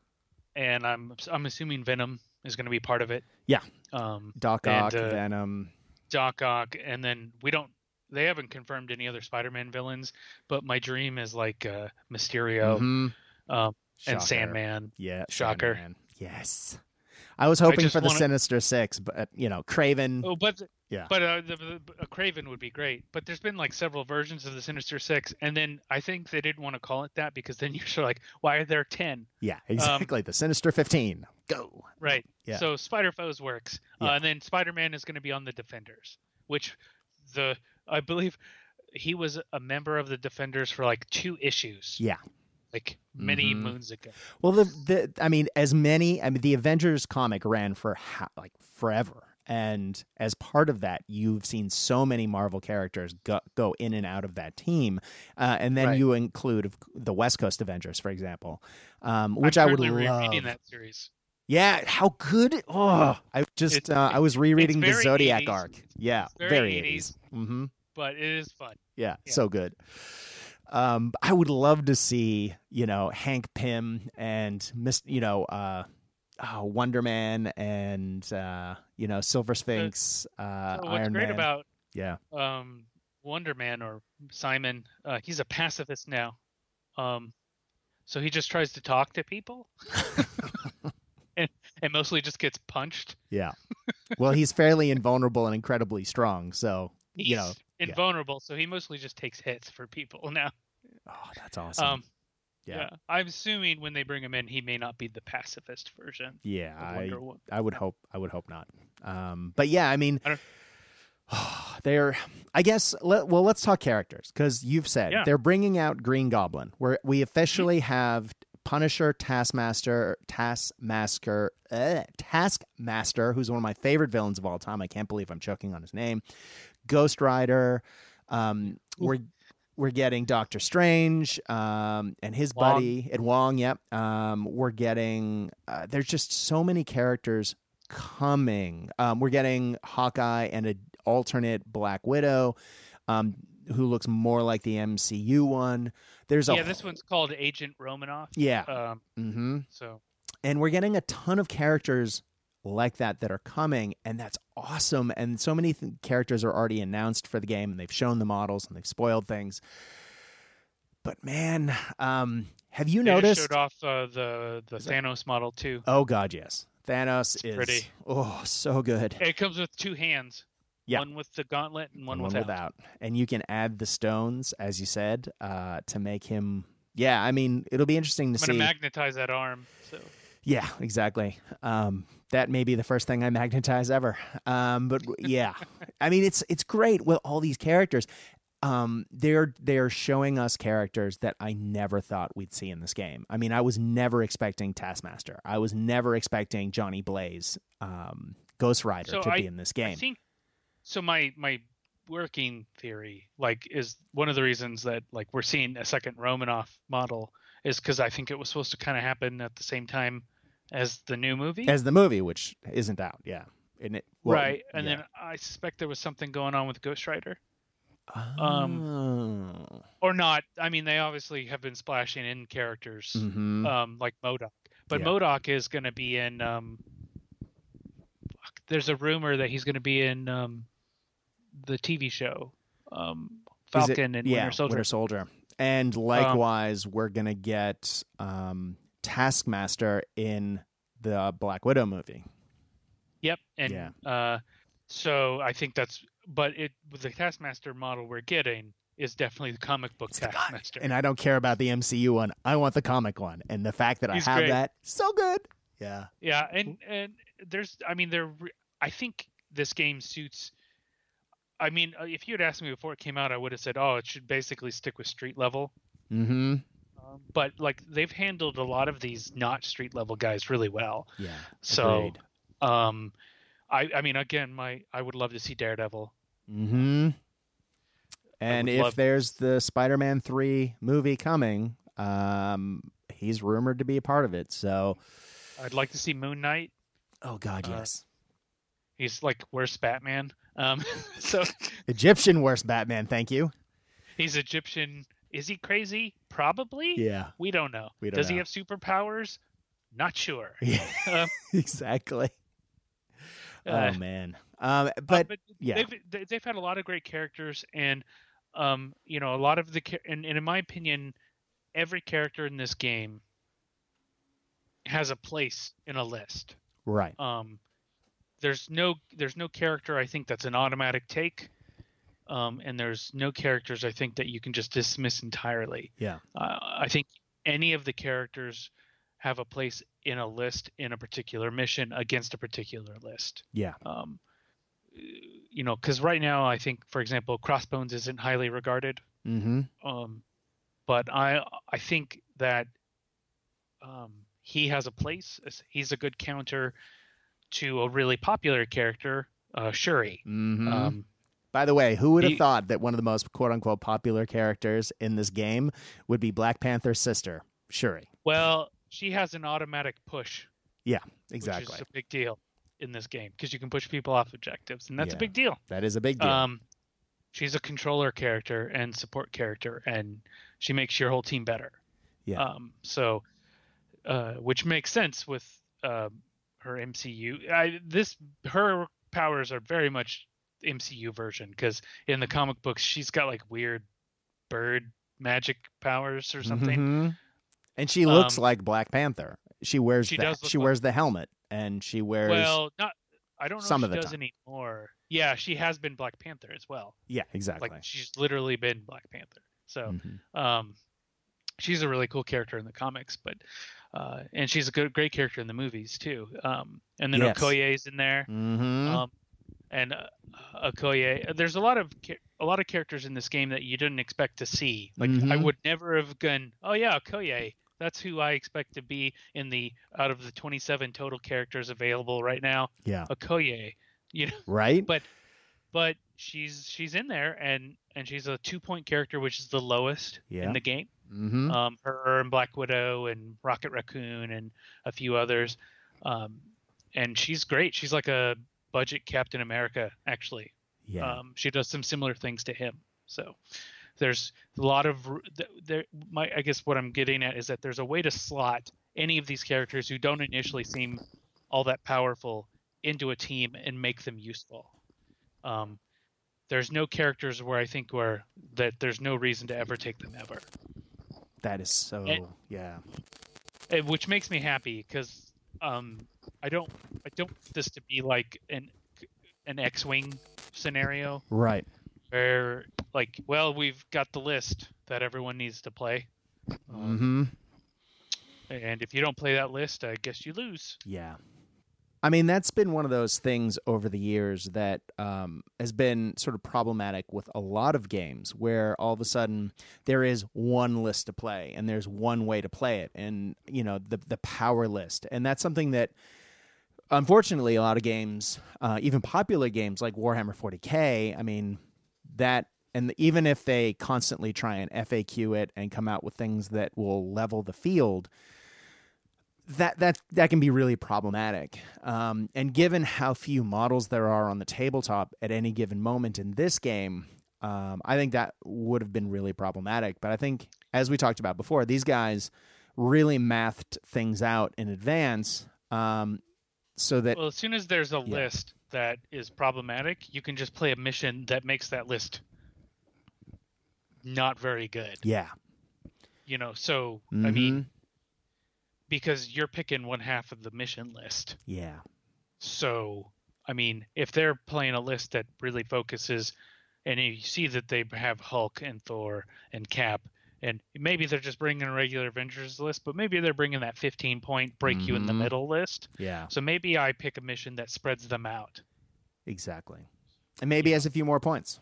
and I'm I'm assuming Venom is going to be part of it. Yeah. Um, Doc And, Ock, uh, Venom. Doc Ock, and then we don't. They haven't confirmed any other Spider-Man villains, but my dream is like uh, Mysterio Mhm. um, and Sandman. Yeah, Shocker. Sandman. Yes. I was hoping just for the wanna- Sinister Six, but you know, Kraven. Oh, but Yeah. but uh, the, the, a Kraven would be great. But there's been like several versions of the Sinister Six, and then I think they didn't want to call it that because then you're sort of like, why are there ten? Yeah, exactly. the Sinister Fifteen. Go. Right. Yeah. So Spider Foes works, Yeah. uh, and then Spider Man is going to be on the Defenders, which the I believe he was a member of the Defenders for like two issues, Yeah. like many Mhm. moons ago. Well, the the I mean, as many. I mean, the Avengers comic ran for ha- like forever, and as part of that, you've seen so many Marvel characters go, go in and out of that team, uh, and then Right. you include the West Coast Avengers, for example, um, which I would love. that series. Yeah, how good! Oh, I just It's- uh, I was rereading the Zodiac 80s. arc. Yeah, very very 80s. eighties. Mm-hmm. But it is fun. Yeah, Yeah. so good. Um, I would love to see, you know, Hank Pym and Miss, you know, uh, oh, Wonder Man and uh, you know, Silver Sphinx, uh, what's Iron great Man. about yeah, um, Wonder Man or Simon, uh, he's a pacifist now. Um, so he just tries to talk to people. and and mostly just gets punched. Yeah. Well, he's fairly invulnerable and incredibly strong, so He's you know. invulnerable, so he mostly just takes hits for people now. Oh, that's awesome. Um, yeah. yeah. I'm assuming when they bring him in, he may not be the pacifist version Yeah, I, I would hope I would hope not. Um, but yeah, I mean, I they're. I guess. Let, well, let's talk characters because you've said Yeah. they're bringing out Green Goblin. Where we officially Mm-hmm. have Punisher, Taskmaster, Taskmaster, uh, Taskmaster, who's one of my favorite villains of all time. I can't believe I'm choking on his name. Ghost Rider. Um, we're we're getting Doctor Strange um, and his Wong. buddy and Wong. Yep. Um, we're getting. Uh, there's just so many characters coming. Um, we're getting Hawkeye and an alternate Black Widow, um, who looks more like the MCU one. There's a Yeah, this one's called Agent Romanoff. yeah. Um, hmm so and we're getting a ton of characters like that that are coming and that's awesome and so many th- characters are already announced for the game and they've shown the models and they've spoiled things but man um have you they noticed showed off uh, the the Is that- Thanos model too. oh god yes thanos It's is pretty. oh so good It comes with two hands. Yeah. One with the gauntlet and one, And without. and you can add the stones as you said uh to make him yeah i mean it'll be interesting to I'm see magnetize that arm. So Yeah, exactly. Um, that may be the first thing I magnetize ever. Um, but yeah, I mean, it's it's great with all these characters. Um, they're they're showing us characters that I never thought we'd see in this game. I mean, I was never expecting Taskmaster. I was never expecting Johnny Blaze, um, Ghost Rider So to I- be in this I game. think so. My my working theory, like, is one of the reasons that like we're seeing a second Romanoff model is because I think it was supposed to kind of happen at the same time as the new movie. As the movie, which isn't out, yeah, and it well, right, and yeah. then I suspect there was something going on with Ghost Rider, oh. or not. I mean, they obviously have been splashing in characters, Mhm. um, like MODOK, but Yeah. MODOK is going to be in. Um, there's a rumor that he's going to be in um, the TV show um, Is it- Falcon and yeah, Winter Soldier. Um, Winter Soldier. And likewise, we're gonna get um, Taskmaster in the Black Widow movie. Yep, and Yeah. uh, so I think that's. But it the Taskmaster model we're getting is definitely the comic book It's. Taskmaster. And I don't care about the MCU one. I want the comic one. And the fact that He's I have great. that, so good. Yeah. Yeah, and and there's, I mean, there. I think this game suits. I mean, uh, if you had asked me before it came out, I would have said, "Oh, it should basically stick with street level." Mm-hmm. But like they've handled a lot of these not street level guys really well. Yeah. So, Agreed. um, I I mean, again, my I would love to see Daredevil. Mm-hmm. And if love- there's the Spider-Man three movie coming, um, he's rumored to be a part of it. So, I'd like to see Moon Knight. oh God, Uh, yes. He's like worst Batman. Um, so Egyptian worst Batman. Thank you. he's Egyptian. Is he crazy? Probably. Yeah. We don't know. We don't Does he have superpowers? Not sure. Yeah. Um, exactly. uh, oh man. Um, Uh, but but yeah. they've they- they've had a lot of great characters, and um, you know, a lot of the and, and in my opinion, every character in this game has a place in a list. right. Um, there's no there's no character I think that's an automatic take, um, and there's no characters I think that you can just dismiss entirely. Yeah. Uh, I think any of the characters have a place in a list in a particular mission against a particular list Yeah. um, you know, because right now I think, for example, Crossbones isn't highly regarded, Mm-hmm. um, but I I think that um, he has a place. He's a good counter to a really popular character, uh, Shuri. Mm-hmm. Um, By the way, who would have he- thought that one of the most quote unquote popular characters in this game would be Black Panther's sister, Shuri? well, she has an automatic push, Yeah, Exactly. Which is a big deal in this game because you can push people off objectives, and that's Yeah. a big deal. That is a big deal. Um, she's a controller character and support character, and she makes your whole team better. Yeah. Um, so, uh, which makes sense with uh, her MCU. I, this her powers are very much MCU version because in the comic books she's got like weird bird magic powers or something. Mhm. And she looks Um, like Black Panther. She wears she the she like- wears the helmet and she wears. Well, not. I don't know Some if of she the does time. anymore. Yeah, she has been Black Panther as well. yeah, exactly. Like she's literally been Black Panther. So, Mhm. um, she's a really cool character in the comics, but uh, and she's a good, great character in the movies too. Um, and then Yes. Okoye's in there. Mhm. Um, and uh, Okoye, there's a lot of a lot of characters in this game that you didn't expect to see. Like I Mhm. would never have gone, oh yeah, Okoye. That's who I expect to be in the out of the 27 total characters available right now. yeah. Okoye, you know, Right. but but she's she's in there and and she's a two point character, which is the lowest Yeah. in the game. mm-hmm. Um, her and Black Widow and Rocket Raccoon and a few others. Um, and she's great. She's like a budget Captain America, actually. yeah. Um, she does some similar things to him. So there's a lot of there. My I guess what I'm getting at is that there's a way to slot any of these characters who don't initially seem all that powerful into a team and make them useful. Um, there's no characters where I think where that there's no reason to ever take them ever. that is so. and- yeah. Uh, which makes me happy because um, I don't I don't want this to be like an an X-wing scenario Right. where like well we've got the list that everyone needs to play, um, Mm-hmm. and if you don't play that list, I guess you lose. Yeah. I mean, that's been one of those things over the years that um, has been sort of problematic with a lot of games where all of a sudden there is one list to play and there's one way to play it and, you know, the, the power list. And that's something that, unfortunately, a lot of games, uh, even popular games like Warhammer 40K, I mean, that, and even if they constantly try and FAQ it and come out with things that will level the field, that that that can be really problematic. Um, and given how few models there are on the tabletop at any given moment in this game, um, I think that would have been really problematic. But I think, as we talked about before, these guys really mathed things out in advance, um, so that Well, as soon as there's a Yeah. list that is problematic, you can just play a mission that makes that list not very good. yeah, You know, so I Mhm. mean, because you're picking one half of the mission list. yeah, So, I mean, if they're playing a list that really focuses, and you see that they have Hulk and Thor and Cap, and maybe they're just bringing a regular Avengers list, but maybe they're bringing that 15 point break you in the Mhm. middle list. yeah, So maybe I pick a mission that spreads them out. exactly. And maybe has a few more points.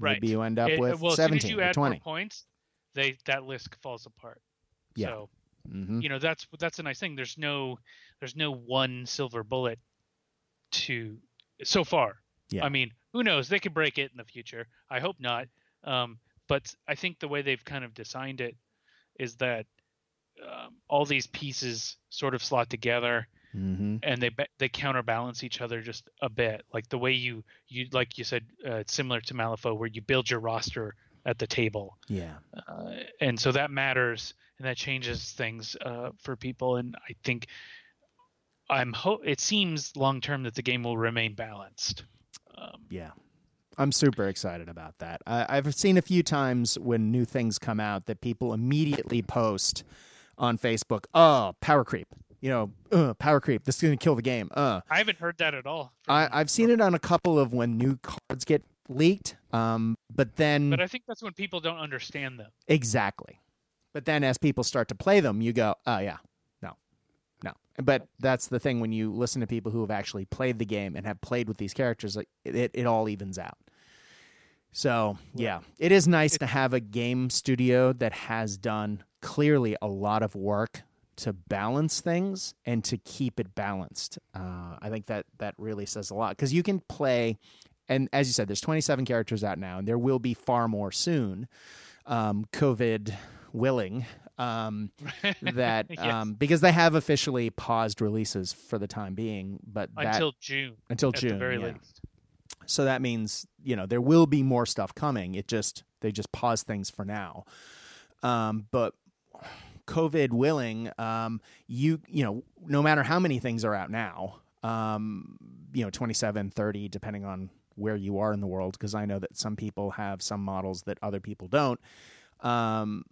Right. Maybe you end up It- with well, as soon as seventeen you add twenty. more points, they that list falls apart. Yeah. So hmm you know that's that's a nice thing. There's no there's no one silver bullet to so far. Yeah. I mean, who knows? They could break it in the future. I hope not. Um, but I think the way they've kind of designed it is that um, all these pieces sort of slot together hmm and they they counterbalance each other just a bit. Like the way you you like you said, uh, it's similar to Malifaux, where you build your roster at the table Yeah. uh, and so that matters and that changes things uh, for people and i think i'm ho- it seems long term that the game will remain balanced um, Yeah. I'm super excited about that. I, I've seen a few times when new things come out that people immediately post on Facebook, oh, power creep. You know, uh, power creep. This is going to kill the game. Uh. i haven't heard that at all I, I've seen it on a couple of when new cards get leaked. Um, but then but i think that's when people don't understand them exactly. But then as people start to play them, you go, oh yeah, no, no. But that's the thing when you listen to people who have actually played the game and have played with these characters, like it, it all evens out. So yeah, it is nice to have a game studio that has done clearly a lot of work to balance things and to keep it balanced. Uh, I think that that really says a lot because you can play, and as you said, there's 27 characters out now, and there will be far more soon. Um, COVID willing, um, that Yes. um, because they have officially paused releases for the time being, but that, until june until June, very yeah. least So that means you know there will be more stuff coming. It just they just pause things for now. Um, but COVID willing, um, you you know no matter how many things are out now, um, you know 27, 30, depending on where you are in the world, because I know that some people have some models that other people don't. Um,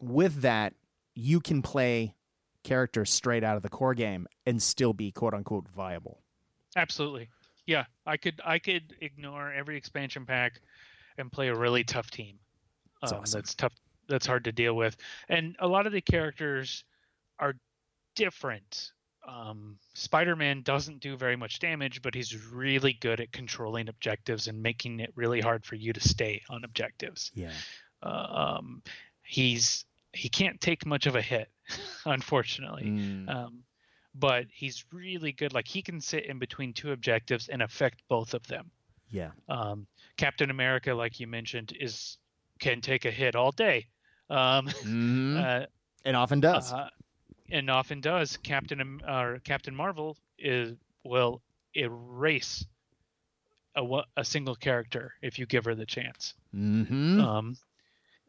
with that, you can play characters straight out of the core game and still be quote unquote viable. Absolutely. Yeah, I could I could ignore every expansion pack and play a really tough team. That's Um, awesome. That's tough. That's hard to deal with, and a lot of the characters are different. Um, Spider-Man doesn't do very much damage, but he's really good at controlling objectives and making it really hard for you to stay on objectives. Yeah. Uh, um, he's he can't take much of a hit, unfortunately. Mm, Um, but he's really good. Like he can sit in between two objectives and affect both of them. yeah. Um, Captain America, like you mentioned, is can take a hit all day, um, Mhm. uh, and often does. uh, and often does. Captain or Captain Marvel is will erase a a single character if you give her the chance. hmm Um,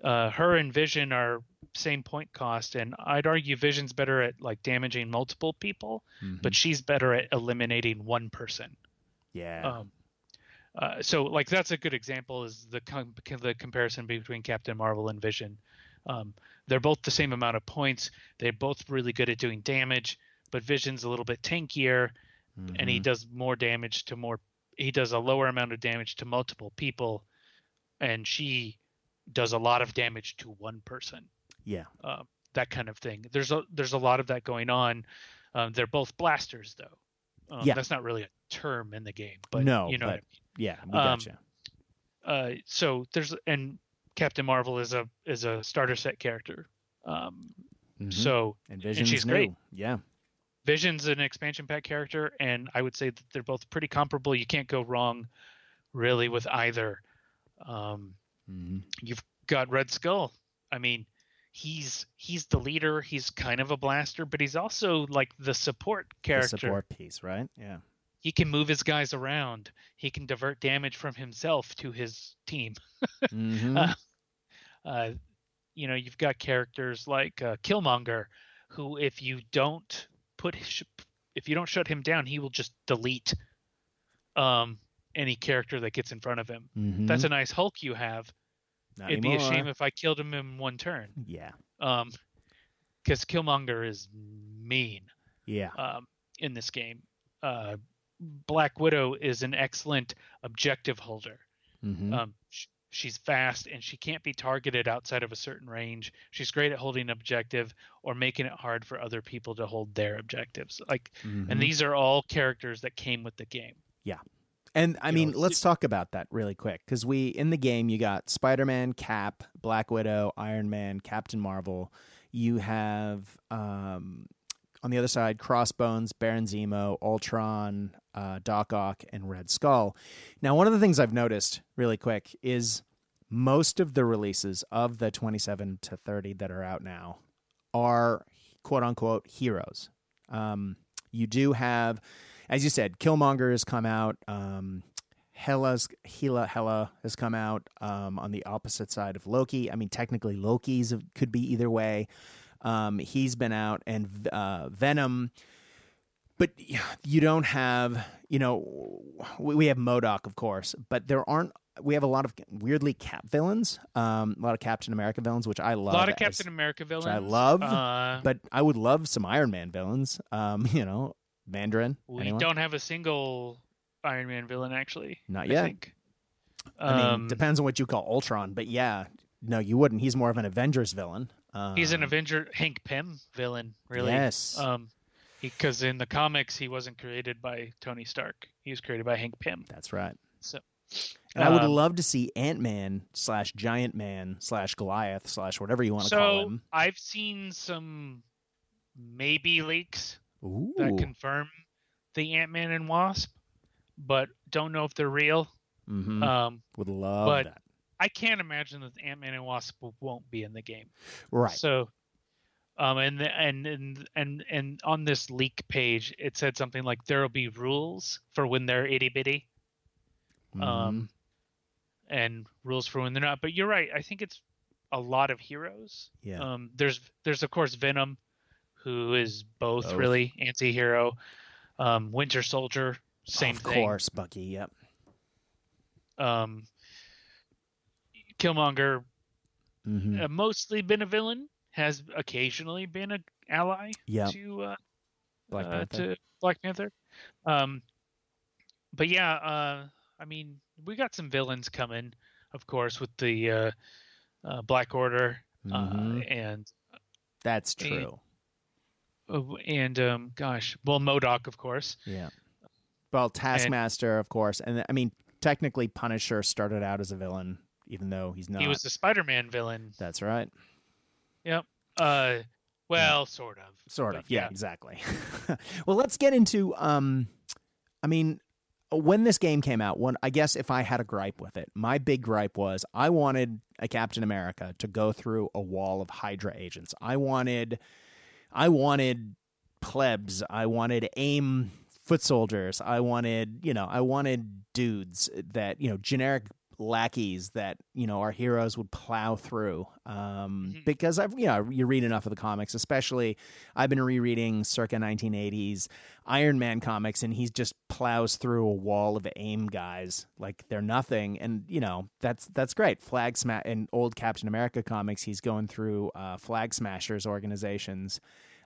uh, her and Vision are same point cost, and I'd argue Vision's better at like damaging multiple people, but she's better at eliminating one person. yeah. Um, uh, so like that's a good example is the com- the comparison between Captain Marvel and Vision. Um, they're both the same amount of points. They're both really good at doing damage, but Vision's a little bit tankier, and he Mhm. does more damage to more. He does a lower amount of damage to multiple people, and she does a lot of damage to one person. yeah. Uh, that kind of thing. There's a there's a lot of that going on. Um, they're both blasters though. Um, Yeah. That's not really a term in the game, but No, you know. but- Yeah. We um, gotcha. uh, so there's and Captain Marvel is a is a starter set character. Um, Mhm. So and Vision's she's new. great. Yeah. Vision's an expansion pack character, and I would say that they're both pretty comparable. You can't go wrong, really, with either. Um, hmm you've got Red Skull. I mean, he's he's the leader. He's kind of a blaster, but he's also like the support The character. support piece, right? Yeah. He can move his guys around. He can divert damage from himself to his team. hmm Uh, uh, you know, you've got characters like uh, Killmonger, who if you don't put his, if you don't shut him down, he will just delete um, any character that gets in front of him. hmm That's a nice Hulk you have. Not It'd be a shame if I killed him in one turn. Yeah. Um, because Killmonger is mean Yeah. um, in this game. Uh, Black Widow is an excellent objective holder. hmm Um, sh- she's fast and she can't be targeted outside of a certain range. She's great at holding an objective or making it hard for other people to hold their objectives. Like, Mhm. and these are all characters that came with the game. And I you mean, know, let's talk about that really quick because we in the game you got Spider Man, Cap, Black Widow, Iron Man, Captain Marvel. You have um, on the other side Crossbones, Baron Zemo, Ultron, uh, Doc Ock, and Red Skull. Now, one of the things I've noticed really quick is most of the releases of the 27 to 30 that are out now are quote unquote heroes. Um, you do have, as you said, Killmonger has come out. Um, Hela's Hela Hela has come out um, on the opposite side of Loki. I mean, technically, Loki's could be either way. Um, he's been out, and uh, Venom. But you don't have, you know, we we have MODOK, of course, but there aren't. We have a lot of weirdly Cap villains, um, a lot of Captain America villains, which I love. a lot of as- Captain America villains. I love, Uh, but I would love some Iron Man villains. Um, you know, Mandarin. we anyone? don't have a single Iron Man villain actually. Not I yet. think. I mean, Um, depends on what you call Ultron, but yeah, no, you wouldn't. He's more of an Avengers villain. Um, He's an Avenger Hank Pym villain, really. Yes. Um, because in the comics he wasn't created by Tony Stark. He was created by Hank Pym. That's right. So, And I would um, love to see Ant Man slash Giant Man slash Goliath slash whatever you want to so call him. I've seen some maybe leaks Ooh. that confirm the Ant Man and Wasp, but don't know if they're real. Mhm. Um, would love but- that. I can't imagine that Ant Man and Wasp won't be in the game. Right. So, um, and and and and and on this leak page, it said something like there will be rules for when they're itty bitty, Mhm. um, and rules for when they're not. But you're right. I think it's a lot of heroes. yeah. Um, there's there's of course Venom, who is both, Both. really anti-hero. Um, Winter Soldier, same of thing. course, Bucky. Yep. Um, Killmonger hmm uh, mostly been a villain, has occasionally been a, ally Yeah. to uh, Black uh, Panther. to Black Panther. Um, but yeah, uh, I mean, we got some villains coming, of course, with the uh, uh, Black Order Mhm. uh, and That's and- true. And um, gosh, well, MODOK, of course. Yeah. Well, Taskmaster, of course, and I mean, technically, Punisher started out as a villain, even though he's not. He was the Spider-Man villain. That's right. Yep. Uh, well, sort of. Sort of. Yeah, yeah. exactly. well, let's get into. Um, I mean, when this game came out, one I guess if I had a gripe with it, my big gripe was I wanted a Captain America to go through a wall of Hydra agents. I wanted, I wanted plebs. I wanted AIM foot soldiers. I wanted, you know, I wanted dudes that you know generic lackeys that you know our heroes would plow through um Mhm. because i've you know you read enough of the comics especially i've been rereading circa 1980s iron man comics and he just plows through a wall of AIM guys like they're nothing. And you know that's that's great. Flag smash in old captain america comics he's going through uh Flag-Smashers organizations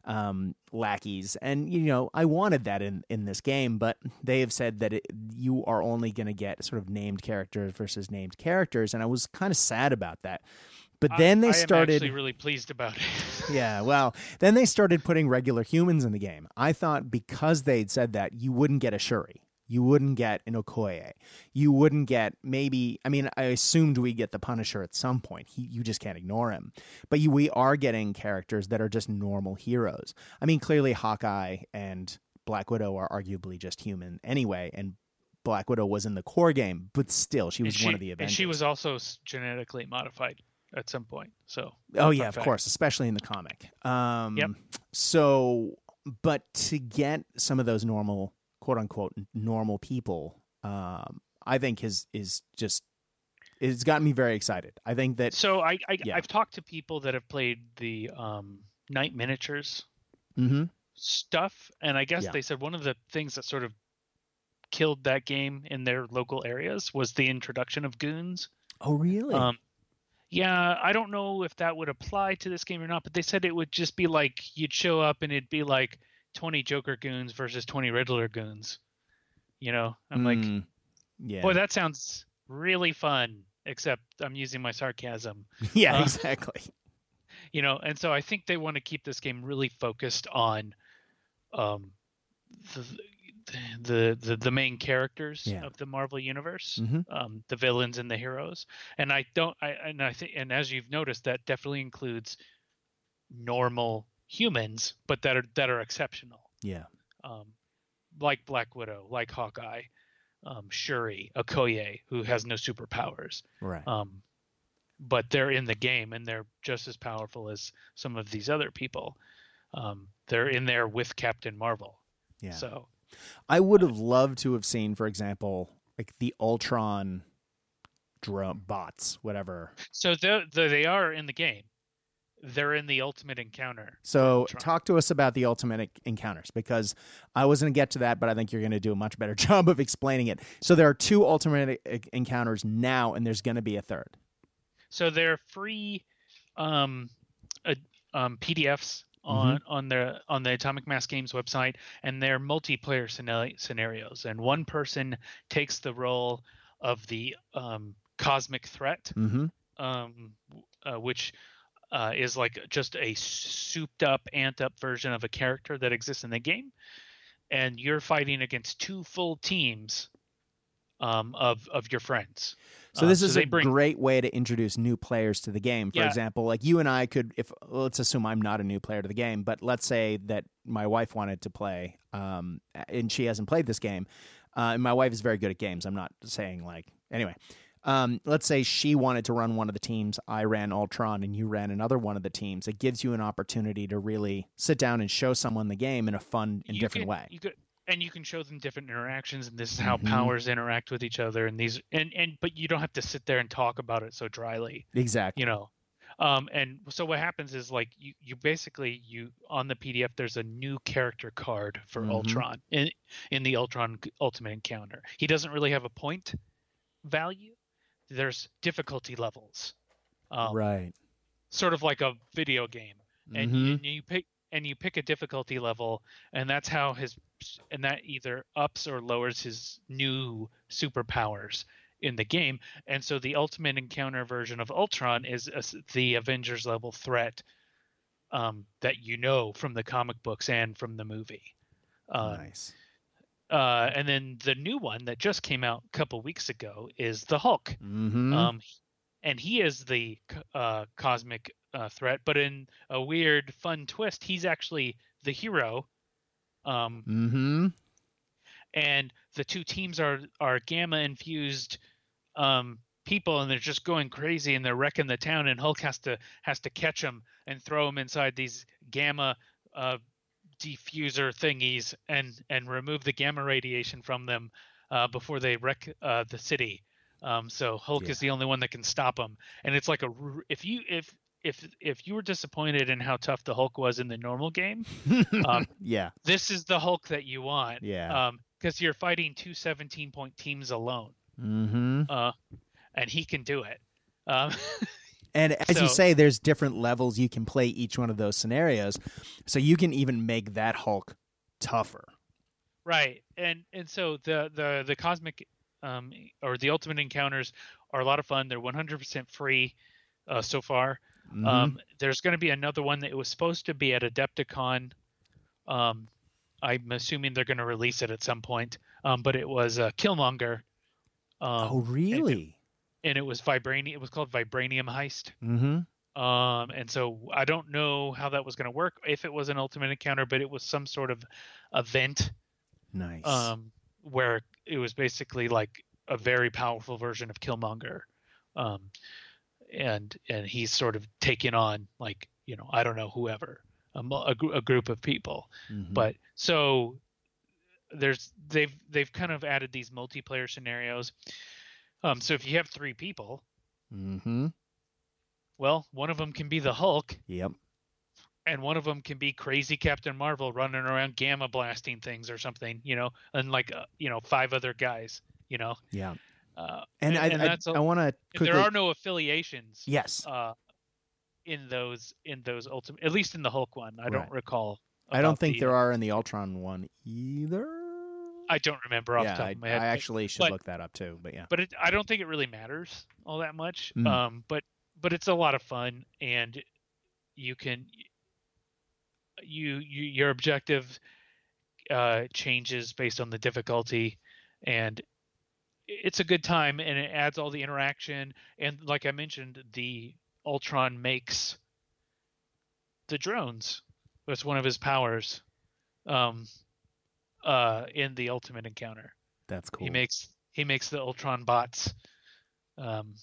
um, lackeys. And you know, I wanted that in in this game, but they have said that it, you are only going to get sort of named characters versus named characters, and I was kind of sad about that. But then I, they I started. actually really pleased about it. Yeah, well, then they started putting regular humans in the game. I thought because they'd said that, you wouldn't get a Shuri. You wouldn't get an Okoye. You wouldn't get maybe. I mean, I assumed we get the Punisher at some point. He, you just can't ignore him. But you, we are getting characters that are just normal heroes. I mean, clearly Hawkeye and Black Widow are arguably just human anyway, and Black Widow was in the core game, but still, she was she, one of the Avengers. and she was also genetically modified at some point. So Oh yeah, of fact. course, especially in the comic. Um, Yep. So, but to get some of those normal, quote unquote, normal people, um, I think is is just it's gotten me very excited. I think that so I, I Yeah. I've talked to people that have played the um, Knight miniatures Mhm. stuff, and I guess Yeah. they said one of the things that sort of killed that game in their local areas was the introduction of goons. Oh really? Um, yeah, I don't know if that would apply to this game or not, but they said it would just be like you'd show up and it'd be like 20 Joker goons versus 20 Riddler goons. You know, I'm like, Mm, yeah, boy, that sounds really fun. Except I'm using my sarcasm, yeah, uh, exactly. you know, and so I think they want to keep this game really focused on, um, the the the, the main characters Yeah. of the Marvel universe. Mhm. um, the villains and the heroes. And I don't, I and I think, and as you've noticed, that definitely includes normal humans, but that are that are exceptional, Yeah, um, like Black Widow, like Hawkeye, um, Shuri, Okoye, who has no superpowers, right. um, but they're in the game and they're just as powerful as some of these other people. Um, they're in there with Captain Marvel. yeah. So I would have loved to have seen, for example, like the Ultron drone bots, whatever. so the, the, they are in the game. They're in the Ultimate Encounter. So talk to us about the ultimate encounters because I was going to get to that, but I think you're going to do a much better job of explaining it. So there are two ultimate encounters now, and there's going to be a third. So they're free um, uh, um, PDFs on on the on the Atomic Mass Games website, and they're multiplayer scena- scenarios. And one person takes the role of the um, cosmic threat, Mm-hmm. um, uh, which uh, is like just a souped up, amped up version of a character that exists in the game, and you're fighting against two full teams um, of of your friends. So Uh, this is they a bring great way to introduce new players to the game. For Yeah. example, like you and I could, if let's assume I'm not a new player to the game, but let's say that my wife wanted to play, um, and she hasn't played this game. Uh, and my wife is very good at games. I'm not saying like anyway. Um, let's say she wanted to run one of the teams. I ran Ultron, and you ran another one of the teams. It gives you an opportunity to really sit down and show someone the game in a fun and you different way. You could, and you can show them different interactions, and this is how Mhm. powers interact with each other, and these, and and but you don't have to sit there and talk about it so dryly, Exactly. you know. Um, and so what happens is like you, you basically you on the PDF there's a new character card for Mhm. Ultron in in the Ultron Ultimate Encounter. He doesn't really have a point value. There's difficulty levels, um, right. sort of like a video game and Mhm. you, you pick and you pick a difficulty level, and that's how his and that either ups or lowers his new superpowers in the game. And so the Ultimate Encounter version of Ultron is a, the Avengers level threat um, that you know from the comic books and from the movie. Uh, nice. Uh, and then the new one that just came out a couple weeks ago is the Hulk. Mm-hmm. Um, and he is the uh, cosmic uh, threat, but in a weird, fun twist, he's actually the hero. Um, mm-hmm. And the two teams are are gamma infused um, people, and they're just going crazy, and they're wrecking the town. And Hulk has to has to catch them and throw them inside these gamma uh, diffuser thingies, and and remove the gamma radiation from them uh, before they wreck uh, the city. Um, so Hulk yeah. is the only one that can stop them, and it's like a if you if if if you were disappointed in how tough the Hulk was in the normal game, um, yeah, this is the Hulk that you want. Yeah, um, because you're fighting two 17 point teams alone. Mm-hmm. Uh, and he can do it. And as so, you say, there's different levels you can play each one of those scenarios, so you can even make that Hulk tougher. Right, and and so the the the cosmic um, or the ultimate encounters are a lot of fun. They're 100% free uh, so far. Mm-hmm. Um, there's going to be another one that was supposed to be at Adepticon. Um, I'm assuming they're going to release it at some point. Um, but it was uh, Killmonger. Um, oh, really? And it, was Vibranium. It was called Vibranium Heist. Mm-hmm. Um, and so I don't know how that was going to work. If it was an Ultimate Encounter, but it was some sort of event. Nice. Um, where it was basically like a very powerful version of Killmonger. Um, and and he's sort of taken on like you know I don't know whoever a, a, a group of people, mm-hmm. but so there's they've they've kind of added these multiplayer scenarios. Um, so if you have three people, mm-hmm. well, one of them can be the Hulk. Yep. And one of them can be crazy Captain Marvel running around gamma blasting things or something, you know, and like uh, you know five other guys, you know. Yeah. Uh, and, and, I, I, I want to. There are no affiliations. Yes. Uh, in those in those ultimate, at least in the Hulk one, I right. don't recall. I don't think the, there are in the Ultron one either. I don't remember off yeah, the top I, of my head. I actually should but, look that up too, but yeah. But it, I don't think it really matters all that much. Mm. Um, but but it's a lot of fun, and you can you, you your objective uh, changes based on the difficulty, and it's a good time, and it adds all the interaction. And like I mentioned, the Ultron makes the drones. That's one of his powers. Um, uh, in the Ultimate Encounter. That's cool. He makes he makes the Ultron bots. Um,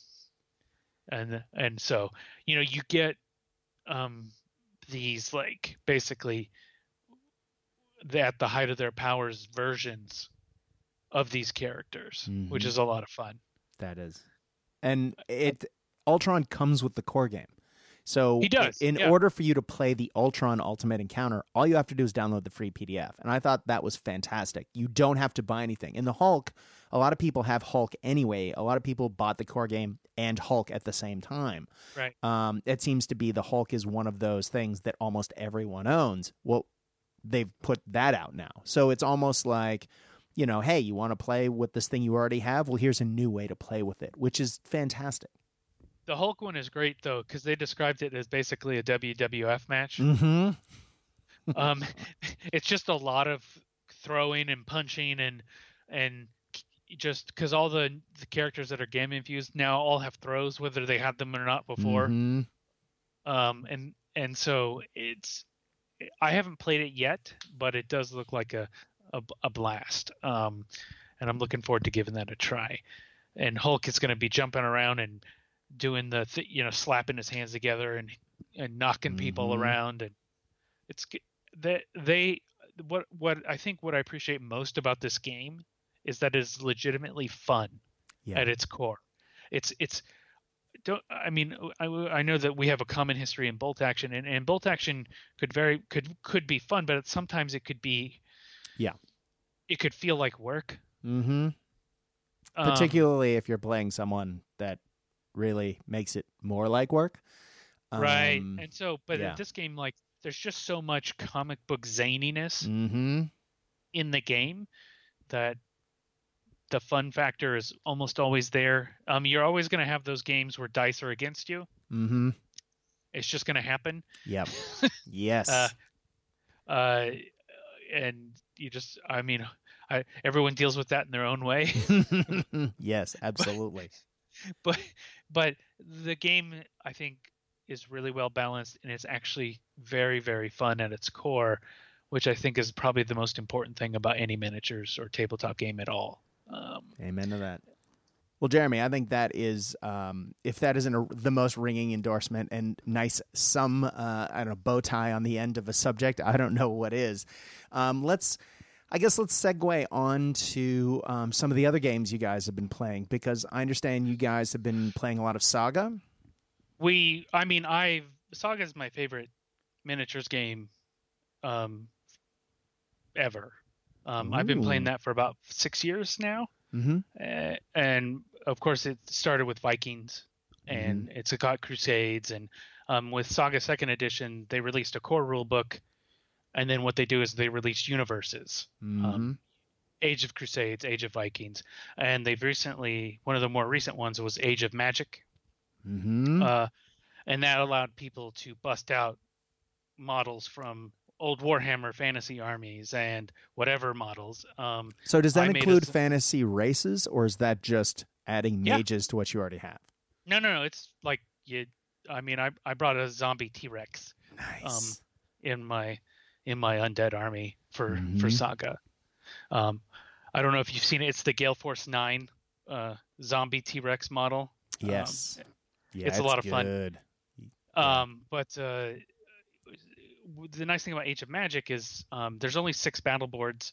and and so you know you get um these like basically at the height of their powers versions of these characters, mm-hmm. which is a lot of fun. That is, and it Ultron comes with the core game. So he does. In yeah. order for you to play the Ultron Ultimate Encounter, all you have to do is download the free PDF. And I thought that was fantastic. You don't have to buy anything. In the Hulk, a lot of people have Hulk anyway. A lot of people bought the core game and Hulk at the same time. Right. Um, it seems to be the Hulk is one of those things that almost everyone owns. Well, they've put that out now. So it's almost like, you know, hey, you want to play with this thing you already have? Well, here's a new way to play with it, which is fantastic. The Hulk one is great though because they described it as basically a WWF match. Mm-hmm. um, it's just a lot of throwing and punching and and just because all the, the characters that are gamma infused now all have throws whether they had them or not before. Mm-hmm. Um, and and so it's I haven't played it yet, but it does look like a a, a blast. Um, and I'm looking forward to giving that a try. And Hulk is going to be jumping around and doing the th- you know slapping his hands together and and knocking mm-hmm. people around and it's that they what what I think what I appreciate most about this game is that it's legitimately fun yeah. at its core. It's it's don't I mean I, I know that we have a common history in bolt action and, and bolt action could very could could be fun but sometimes it could be yeah it could feel like work. Mm-hmm. Um, Particularly if you're playing someone that really makes it more like work. right. Um, and so, but yeah. this game, like, there's just so much comic book zaniness Mm-hmm. in the game that the fun factor is almost always there. Um, you're always going to have those games where dice are against you. Mm-hmm. It's just going to happen. Yep. yes. Uh, uh, and you just, I mean, I, everyone deals with that in their own way. yes, absolutely. but but the game I think is really well balanced and it's actually very very fun at its core, which I think is probably the most important thing about any miniatures or tabletop game at all. Um, Amen to that. Well, Jeremy, I think that is, um, if that isn't a, the most ringing endorsement and nice, some, uh, I don't know, bow tie on the end of a subject, I don't know what is. Um, let's, I guess, let's segue on to um, some of the other games you guys have been playing because I understand you guys have been playing a lot of Saga. we, I mean, I Saga is my favorite miniatures game, um, ever. Um, I've been playing that for about six years now. Mm-hmm. uh, and of course it started with Vikings, and Mm-hmm. it's got Crusades, and um, with Saga Second Edition they released a core rule book, and then what they do is they release universes, Mm-hmm. um, Age of Crusades, Age of Vikings, and they've recently one of the more recent ones was Age of Magic, mm-hmm. uh, and that allowed people to bust out models from old Warhammer fantasy armies and whatever models. Um, so does that I made a include fantasy races or is that just adding Yeah. mages to what you already have? No, no, no. It's like you. I mean, I I brought a zombie T Rex Nice. in my in my undead army for for Mhm. Saga. Um, I don't know if you've seen it. It's the Gale Force Nine uh, zombie T Rex model. um, yes. yeah, it's a lot of fun. good. Yeah. Um, but uh, the nice thing about Age of Magic is um, there's only six battle boards,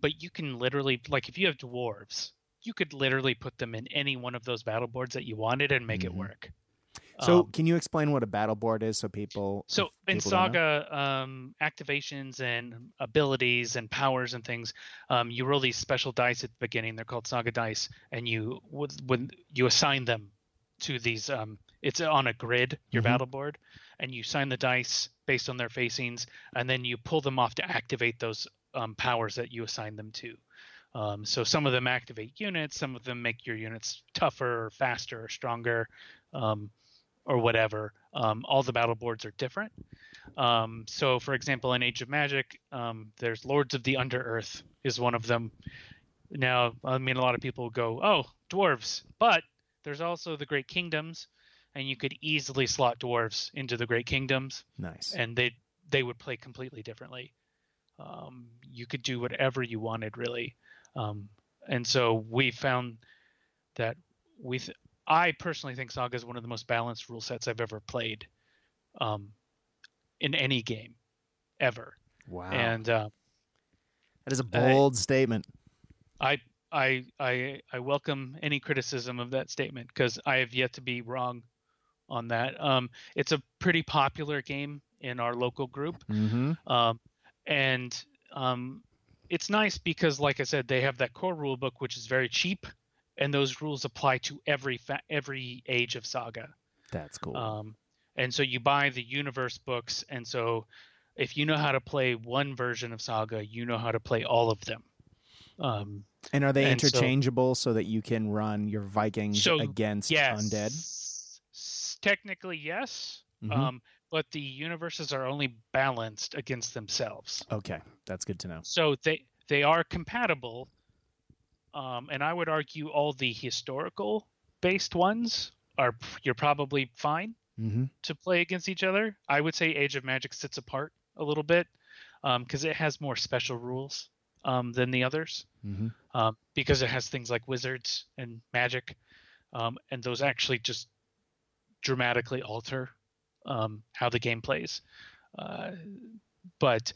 but you can literally like if you have dwarves, you could literally put them in any one of those battle boards that you wanted and make it Mhm. work. So, Um, can you explain what a battle board is so people? So in people? Saga, um, activations and abilities and powers and things, um, you roll these special dice at the beginning. They're called Saga dice, and you would when you assign them to these. Um, it's on a grid, your Mhm. battle board, and you sign the dice based on their facings, and then you pull them off to activate those um, powers that you assign them to. Um, so some of them activate units, some of them make your units tougher, or faster, or stronger. Um, or whatever. Um, all the battle boards are different. Um, so, for example, in Age of Magic, um, there's Lords of the Underearth is one of them. Now, I mean, a lot of people go, "Oh, dwarves," but there's also the Great Kingdoms, and you could easily slot dwarves into the Great Kingdoms, nice. and they they would play completely differently. Um, you could do whatever you wanted, really. Um, and so we found that we, th- I personally think Saga is one of the most balanced rule sets I've ever played, um, in any game, ever. wow, And uh, that is a bold statement. I, I, I, I welcome any criticism of that statement because I have yet to be wrong on that. Um, it's a pretty popular game in our local group. Mm-hmm. um, and um, it's nice because like i said they have that core rule book which is very cheap and those rules apply to every fa- every age of saga That's cool. um, and so you buy the universe books and so if you know how to play one version of saga you know how to play all of them um, and are they and interchangeable so, that you can run your Vikings So, against yes undead? S- technically yes Mhm. um, but the universes are only balanced against themselves Okay, that's good to know. so they they are compatible um, and i would argue all the historical based ones are you're probably fine Mm-hmm. to play against each other i would say age of magic sits apart a little bit because it has more special rules um, than the others Mm-hmm. um, because it has things like wizards and magic um, and those actually just dramatically alter um, how the game plays uh, but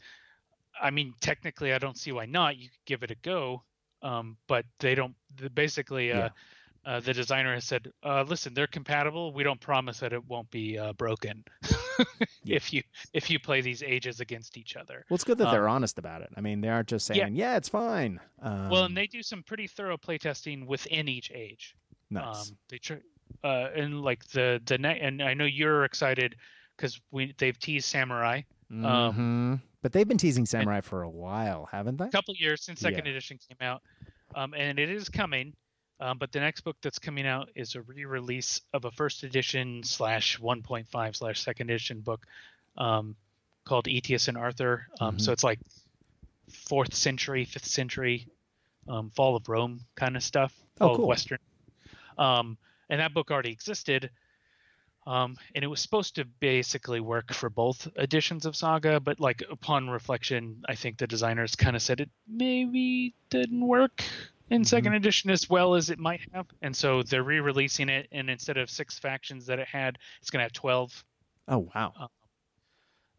i mean technically i don't see why not you could give it a go um, but they don't basically uh, Yeah. uh, the designer has said uh, listen they're compatible we don't promise that it won't be uh, broken Yeah. if you if you play these ages against each other Well, it's good that Um, they're honest about it. I mean, they aren't just saying, Yeah. "Yeah, it's fine." Um, well and they do some pretty thorough playtesting within each age nice. Um, they tr- uh, and like the the ne- and I know you're excited because we they've teased Samurai Um, Mm-hmm. but they've been teasing Samurai for a while, haven't they? a couple years since second Yeah. edition came out, um, and it is coming. Um, but the next book that's coming out is a re-release of a first edition slash 1.5 slash second edition book um, called Aetius and Arthur. Um, So it's like fourth century, fifth century, um, fall of Rome kind of stuff. Oh, fall of cool. Western. Um, and that book already existed. Um, and it was supposed to basically work for both editions of Saga, but like upon reflection, I think the designers kind of said it maybe didn't work in second edition as well as it might have, and so they're re-releasing it. And instead of six factions that it had, it's going to have twelve. Oh wow.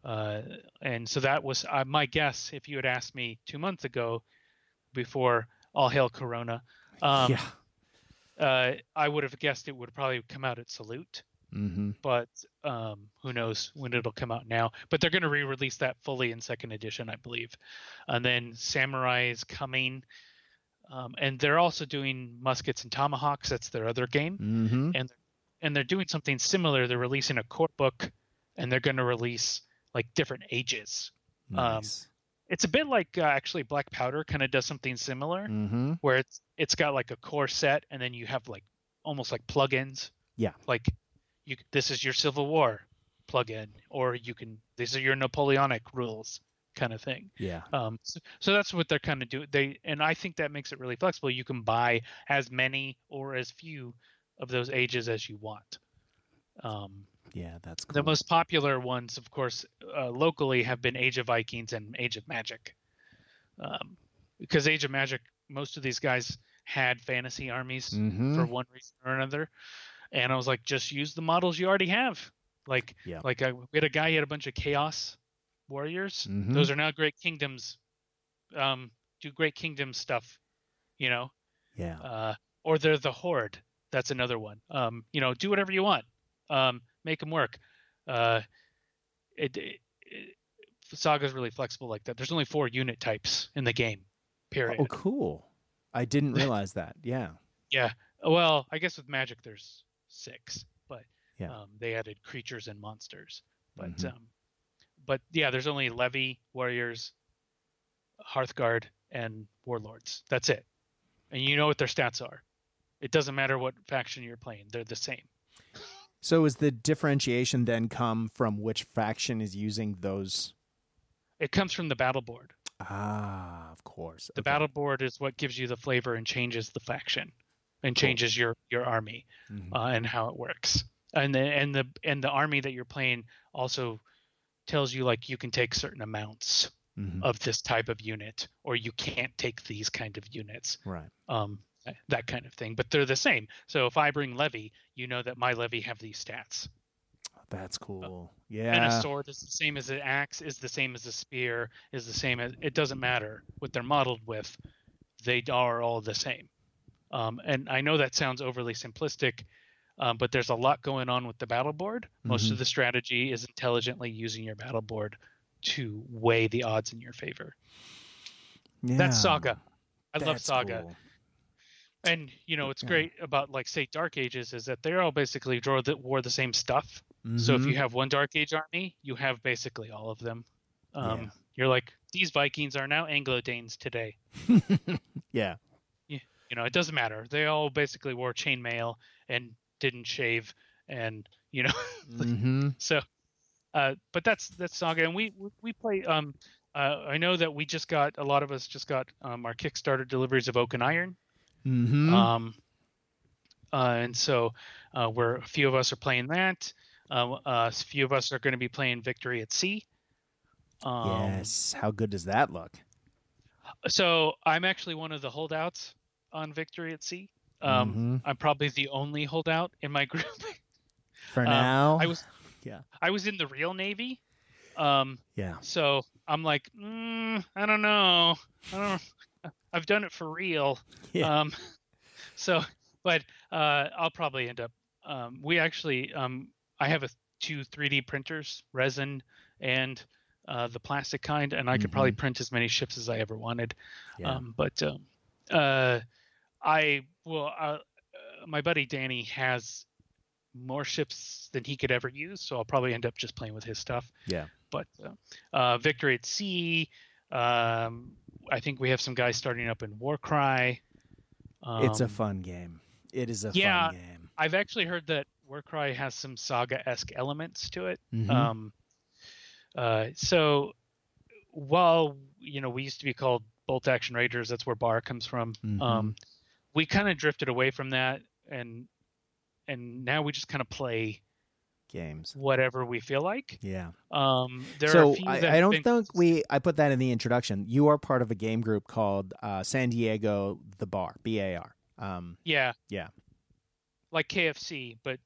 Uh, and so that was uh, my guess. If you had asked me two months ago, before all hail Corona, um, yeah. uh, I would have guessed it would probably come out at Salute. Mm-hmm. but um, who knows when it'll come out now. But they're going to re-release that fully in second edition, I believe. And then Samurai is coming, um, and they're also doing Muskets and Tomahawks. That's their other game, Mm-hmm. and and they're doing something similar. They're releasing a court book, and they're going to release like different ages. Nice. It's a bit like uh, actually Black Powder kind of does something similar, mm-hmm. where it's it's got like a core set, and then you have like almost like plugins. Yeah. Like you, this is your Civil War plugin, or you can these are your Napoleonic rules kind of thing. Yeah. Um, so, so that's what they're kind of doing. They and I think that makes it really flexible. You can buy as many or as few of those ages as you want. Um, Yeah, that's cool. the most popular ones, of course, uh, locally have been Age of Vikings and Age of Magic. Um, because Age of Magic, most of these guys had fantasy armies Mhm. for one reason or another, and I was like, just use the models you already have. Like, Yeah. like I, we had a guy, he had a bunch of Chaos Warriors. Mhm. Those are now Great Kingdoms. Um, do Great Kingdom stuff, you know. Yeah. Uh, or they're the Horde. That's another one. Um, you know, do whatever you want. Um, make them work. Uh, it, it, it Saga's really flexible like that. There's only four unit types in the game. Period. Oh, cool. I didn't realize that. Yeah. Yeah. Well, I guess with Magic there's six, but Yeah. um, they added creatures and monsters. But Mhm. um, but yeah, there's only Levy warriors, Hearthguard, and warlords. That's it. And you know what their stats are. It doesn't matter what faction you're playing; they're the same. So is the differentiation then come from which faction is using those? It comes from the battle board. Ah, of course. The Okay. battle board is what gives you the flavor and changes the faction, and changes your your army. Mhm. uh, and how it works. And the and the and the army that you're playing also tells you like you can take certain amounts Mhm. of this type of unit, or you can't take these kind of units. Right. Um, that kind of thing. But they're the same. So if I bring levy, you know that my levy have these stats. That's cool. Yeah. And a sword is the same as an axe, is the same as a spear, is the same as it doesn't matter what they're modeled with. They are all the same. Um, and I know that sounds overly simplistic, um, but there's a lot going on with the battle board. Most Mhm. of the strategy is intelligently using your battle board to weigh the odds in your favor. yeah. That's Saga. I love Saga. cool. And you know what's Yeah. great about like say Dark Ages is that they're all basically draw that wore the same stuff. So if you have one Dark Age army, you have basically all of them. Um, Yeah. You're like these Vikings are now Anglo Danes today. yeah. You know it doesn't matter. They all basically wore chainmail and didn't shave, and you know hmm so. Uh, but that's that's Saga, and we we, play. Um, uh, I know that we just got a lot of us just got um, our Kickstarter deliveries of Oak and Iron. hmm Um, uh, and so uh, we're a few of us are playing that. Uh, uh, a few of us are going to be playing Victory at Sea. Um, yes. How good does that look? So I'm actually one of the holdouts on Victory at Sea. Um, Mhm. I'm probably the only holdout in my group. For um, now. I was Yeah. I was in the real Navy. Um, Yeah. so I'm like, mm, I don't know. I don't. I've done it for real. Yeah. Um, so, but uh, I'll probably end up. Um, we actually, um, I have a two 3D printers, resin and uh, the plastic kind, and I could probably print as many ships as I ever wanted. Yeah. Um, but um, uh, I well, uh, uh, my buddy Danny has more ships than he could ever use, so I'll probably end up just playing with his stuff. Yeah. but uh, uh, Victory at Sea. Um, I think we have some guys starting up in Warcry. Um, it's a fun game. It is a yeah, fun game. I've actually heard that Warcry has some saga-esque elements to it. Mm-hmm. Um, uh, so while you know we used to be called Bolt Action Rangers, that's where Bar comes from. Mm-hmm. Um, we kind of drifted away from that, and and now we just kind of play games whatever we feel like yeah um there so I, I, don't been... think we i put that in the introduction you are part of a game group called uh, san diego the bar b-a-r um yeah yeah like kfc but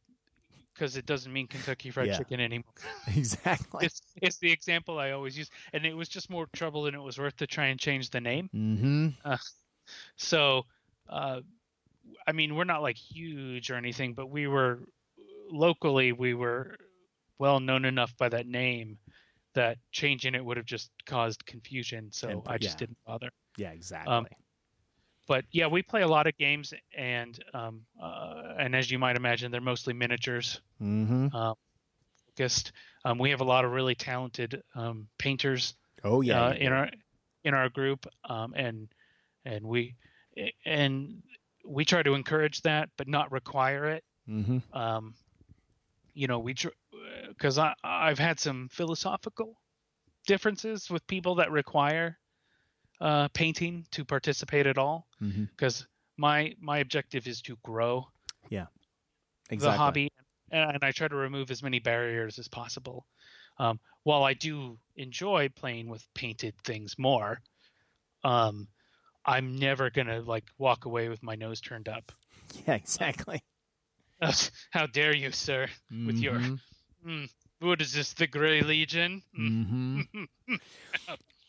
because it doesn't mean Kentucky Fried yeah. Chicken anymore. Exactly. It's, it's the example I always use, and it was just more trouble than it was worth to try and change the name. Mm-hmm. Uh, so, uh, I mean, we're not like huge or anything, but we were locally we were well known enough by that name that changing it would have just caused confusion. So and, I just yeah. didn't bother. Yeah, exactly. Um, but yeah, we play a lot of games, and um, uh, and as you might imagine, they're mostly miniatures mm-hmm. um, focused. Um, we have a lot of really talented um, painters. Oh yeah, uh, in our in our group, um, and and we and we try to encourage that, but not require it. Mm-hmm. Um, you know, we because I I've had some philosophical differences with people that require uh, painting to participate at all because mm-hmm. my my objective is to grow yeah exactly. the hobby and, and, I try to remove as many barriers as possible. Um, while I do enjoy playing with painted things more, um, I'm never gonna like walk away with my nose turned up. Yeah, exactly. Uh, how dare you, sir, with mm-hmm. your mm, what is this, the Grey Legion? Mm-hmm.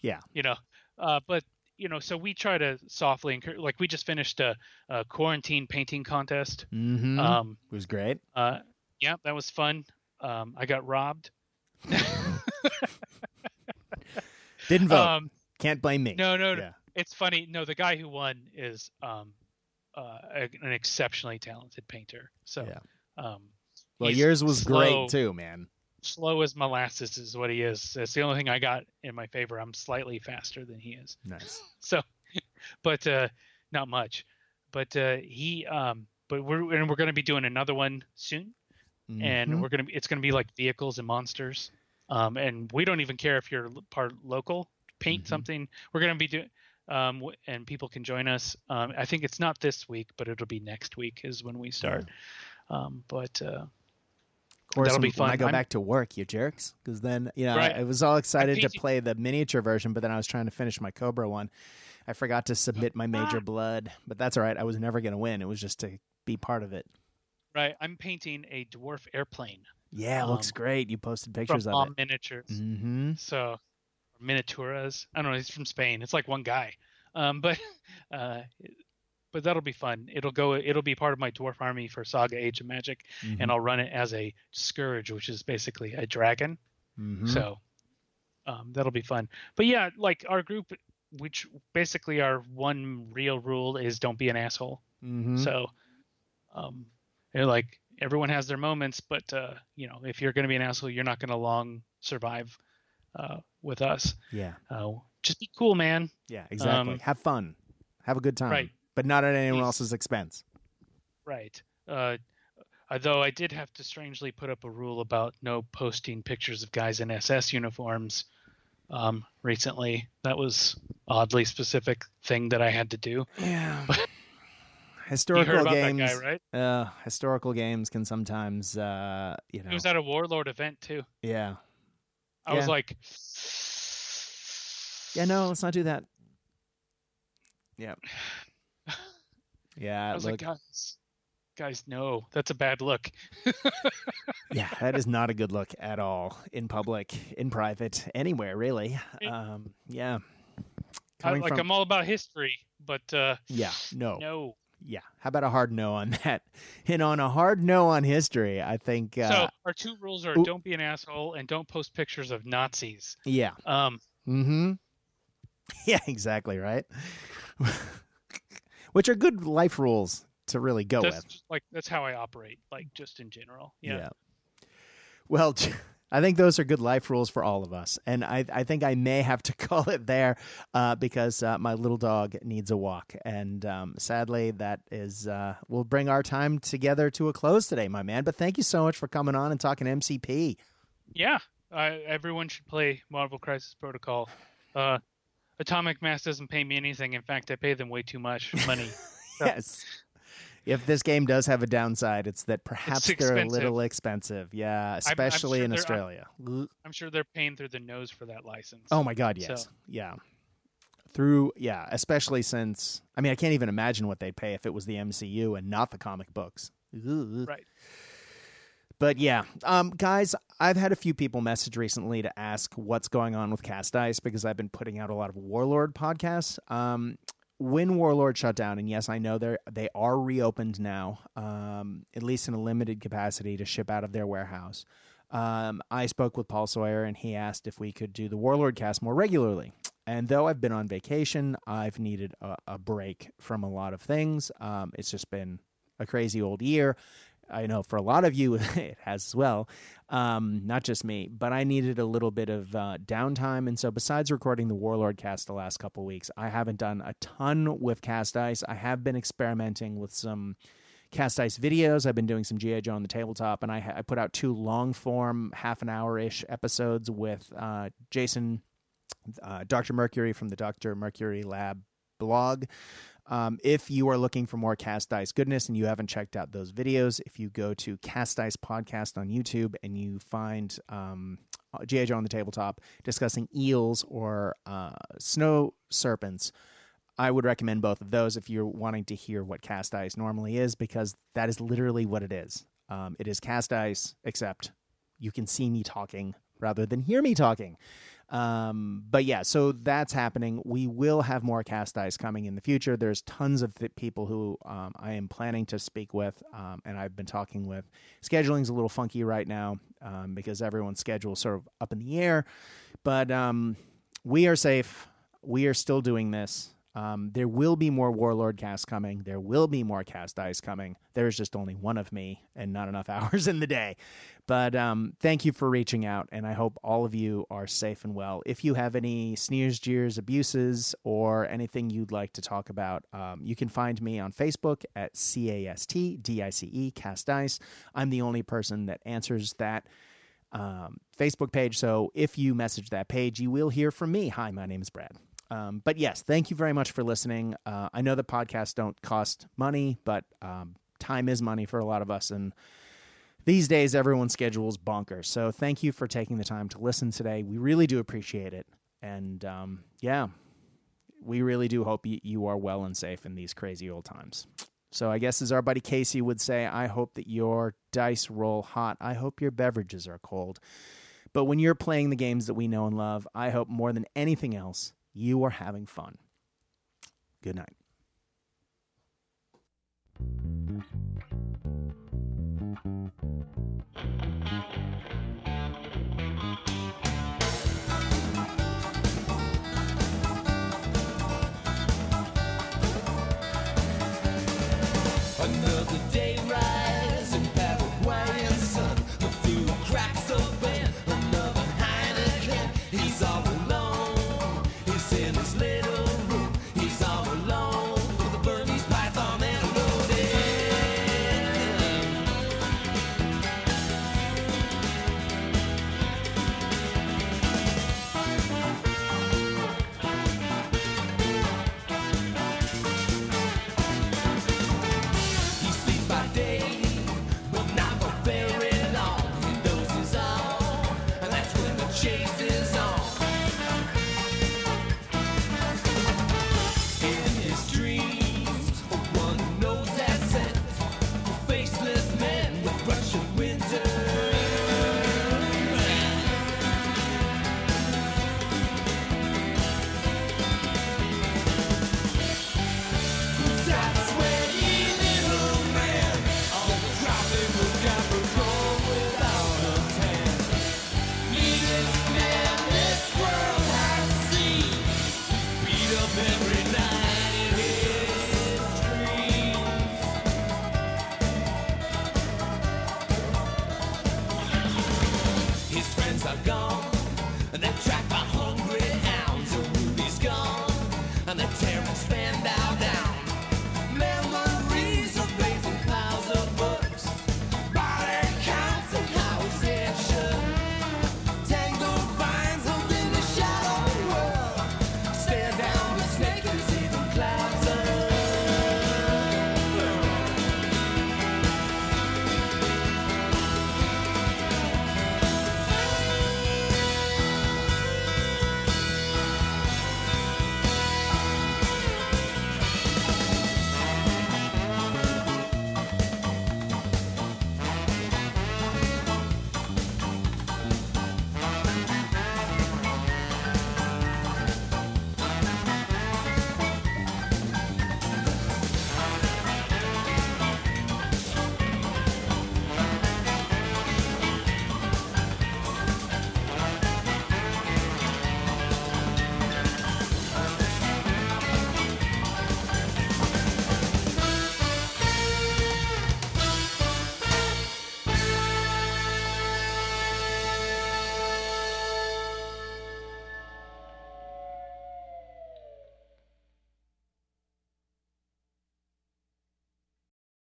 yeah, you know, uh, but you know, so we try to softly encourage. Like we just finished a, a quarantine painting contest. Mm-hmm. Um, it was great. Uh, yeah, that was fun. Um, I got robbed. Didn't vote. Um, Can't blame me. No, no, yeah. It's funny. No, the guy who won is um, uh, an exceptionally talented painter. So, yeah. um, well, yours was slow. great too, man slow as molasses is what he is. That's the only thing I got in my favor. I'm slightly faster than he is. Nice. So, but uh, not much. But uh, he, um, but we're and we're going to be doing another one soon, mm-hmm. and we're gonna it's going to be like vehicles and monsters. Um, and we don't even care if you're part local. Paint mm-hmm. something. We're going to be doing. Um, and people can join us. Um, I think it's not this week, but it'll be next week is when we start. Yeah. Um, but uh, of course, That'll be fun. when I go I'm... back to work, you jerks. Because then, you know, right. I, I, was all excited to play the miniature version, but then I was trying to finish my Cobra one. I forgot to submit my major ah. blood, but that's all right. I was never going to win. It was just to be part of it. Right. I'm painting a dwarf airplane. Yeah, it um, looks great. You posted pictures of it. Miniatures. Mm-hmm. So, miniaturas. I don't know. He's from Spain. It's like one guy. Um, but uh, but that'll be fun. It'll go. It'll be part of my dwarf army for Saga Age of Magic, mm-hmm. and I'll run it as a scourge, which is basically a dragon. Mm-hmm. So um, that'll be fun. But yeah, like our group, which basically our one real rule is don't be an asshole. Mm-hmm. So, um, like everyone has their moments, but uh, you know, if you're going to be an asshole, you're not going to long survive uh, with us. Yeah. Uh, just be cool, man. Yeah, exactly. Um, Have fun. Have a good time. Right but not at anyone else's expense. Right. Uh, although I did have to strangely put up a rule about no posting pictures of guys in SS uniforms um, recently. That was oddly specific thing that I had to do. Yeah. historical games, guy, right? Uh, historical games can sometimes, uh, you know. It was at a Warlord event too. Yeah. I yeah. was like. Yeah, no, let's not do that. Yeah. Yeah, I was look... like, guys, guys, no, that's a bad look. yeah, that is not a good look at all in public, in private, anywhere really. Um, yeah, I, like from... I'm all about history, but uh, yeah, no, no. Yeah, how about a hard no on that? And on a hard no on history, I think. Uh... So our two rules are: don't be an asshole and don't post pictures of Nazis. Yeah. Um. Hmm. Yeah. Exactly. Right which are good life rules to really go that's with. Like that's how I operate, like just in general. Yeah. yeah. Well, I think those are good life rules for all of us. And I, I think I may have to call it there uh, because uh, my little dog needs a walk. And um, sadly, that is, uh, will bring our time together to a close today, my man. But thank you so much for coming on and talking MCP. Yeah, everyone should play Marvel Crisis Protocol. Uh, Atomic Mass doesn't pay me anything. In fact, I pay them way too much money. Yes if this game does have a downside, it's that perhaps it's they're a little expensive. Yeah, especially I'm, I'm sure in Australia. I'm, I'm, sure they're paying through the nose for that license. Oh my god, yes. So. Yeah. Through yeah, especially since I mean I can't even imagine what they'd pay if it was the MCU and not the comic books. Right. But yeah, um, guys, I've had a few people message recently to ask what's going on with Cast Dice because I've been putting out a lot of Warlord podcasts. Um, when Warlord shut down, and yes, I know they they are reopened now, um, at least in a limited capacity to ship out of their warehouse. Um, I spoke with Paul Sawyer, and he asked if we could do the Warlord cast more regularly. And though I've been on vacation, I've needed a, a break from a lot of things. Um, it's just been a crazy old year. I know for a lot of you it has as well, um, not just me. But I needed a little bit of uh, downtime, and so besides recording the Warlord cast the last couple weeks, I haven't done a ton with Cast Dice. I have been experimenting with some Cast Dice videos. I've been doing some GI Joe on the tabletop, and I, I put out two long form, half an hour ish episodes with uh, Jason, uh, Doctor Mercury from the Doctor Mercury Lab blog. Um, if you are looking for more Cast Dice goodness and you haven't checked out those videos, if you go to Cast Dice Podcast on YouTube and you find um, G.I. Joe on the tabletop discussing eels or uh, snow serpents, I would recommend both of those if you're wanting to hear what Cast Dice normally is, because that is literally what it is. Um, it is Cast Dice, except you can see me talking rather than hear me talking. Um, but yeah, so that's happening. We will have more Cast Dice coming in the future. There's tons of th- people who um, I am planning to speak with, um, and I've been talking with. Scheduling's a little funky right now um, because everyone's schedule sort of up in the air, but um, we are safe. We are still doing this. Um, there will be more Warlord cast coming. There will be more Cast Dice coming. There's just only one of me and not enough hours in the day. But um, thank you for reaching out, and I hope all of you are safe and well. If you have any sneers, jeers, abuses, or anything you'd like to talk about, um, you can find me on Facebook at C A S T D I C E, Cast Dice. I'm the only person that answers that um, Facebook page. So if you message that page, you will hear from me. Hi, my name is Brad. Um, but yes, thank you very much for listening. Uh, I know the podcasts don't cost money, but um, time is money for a lot of us. And these days, everyone's schedule is bonkers. So thank you for taking the time to listen today. We really do appreciate it. And um, yeah, we really do hope y- you are well and safe in these crazy old times. So I guess as our buddy Casey would say, I hope that your dice roll hot. I hope your beverages are cold. But when you're playing the games that we know and love, I hope more than anything else you are having fun. Good night.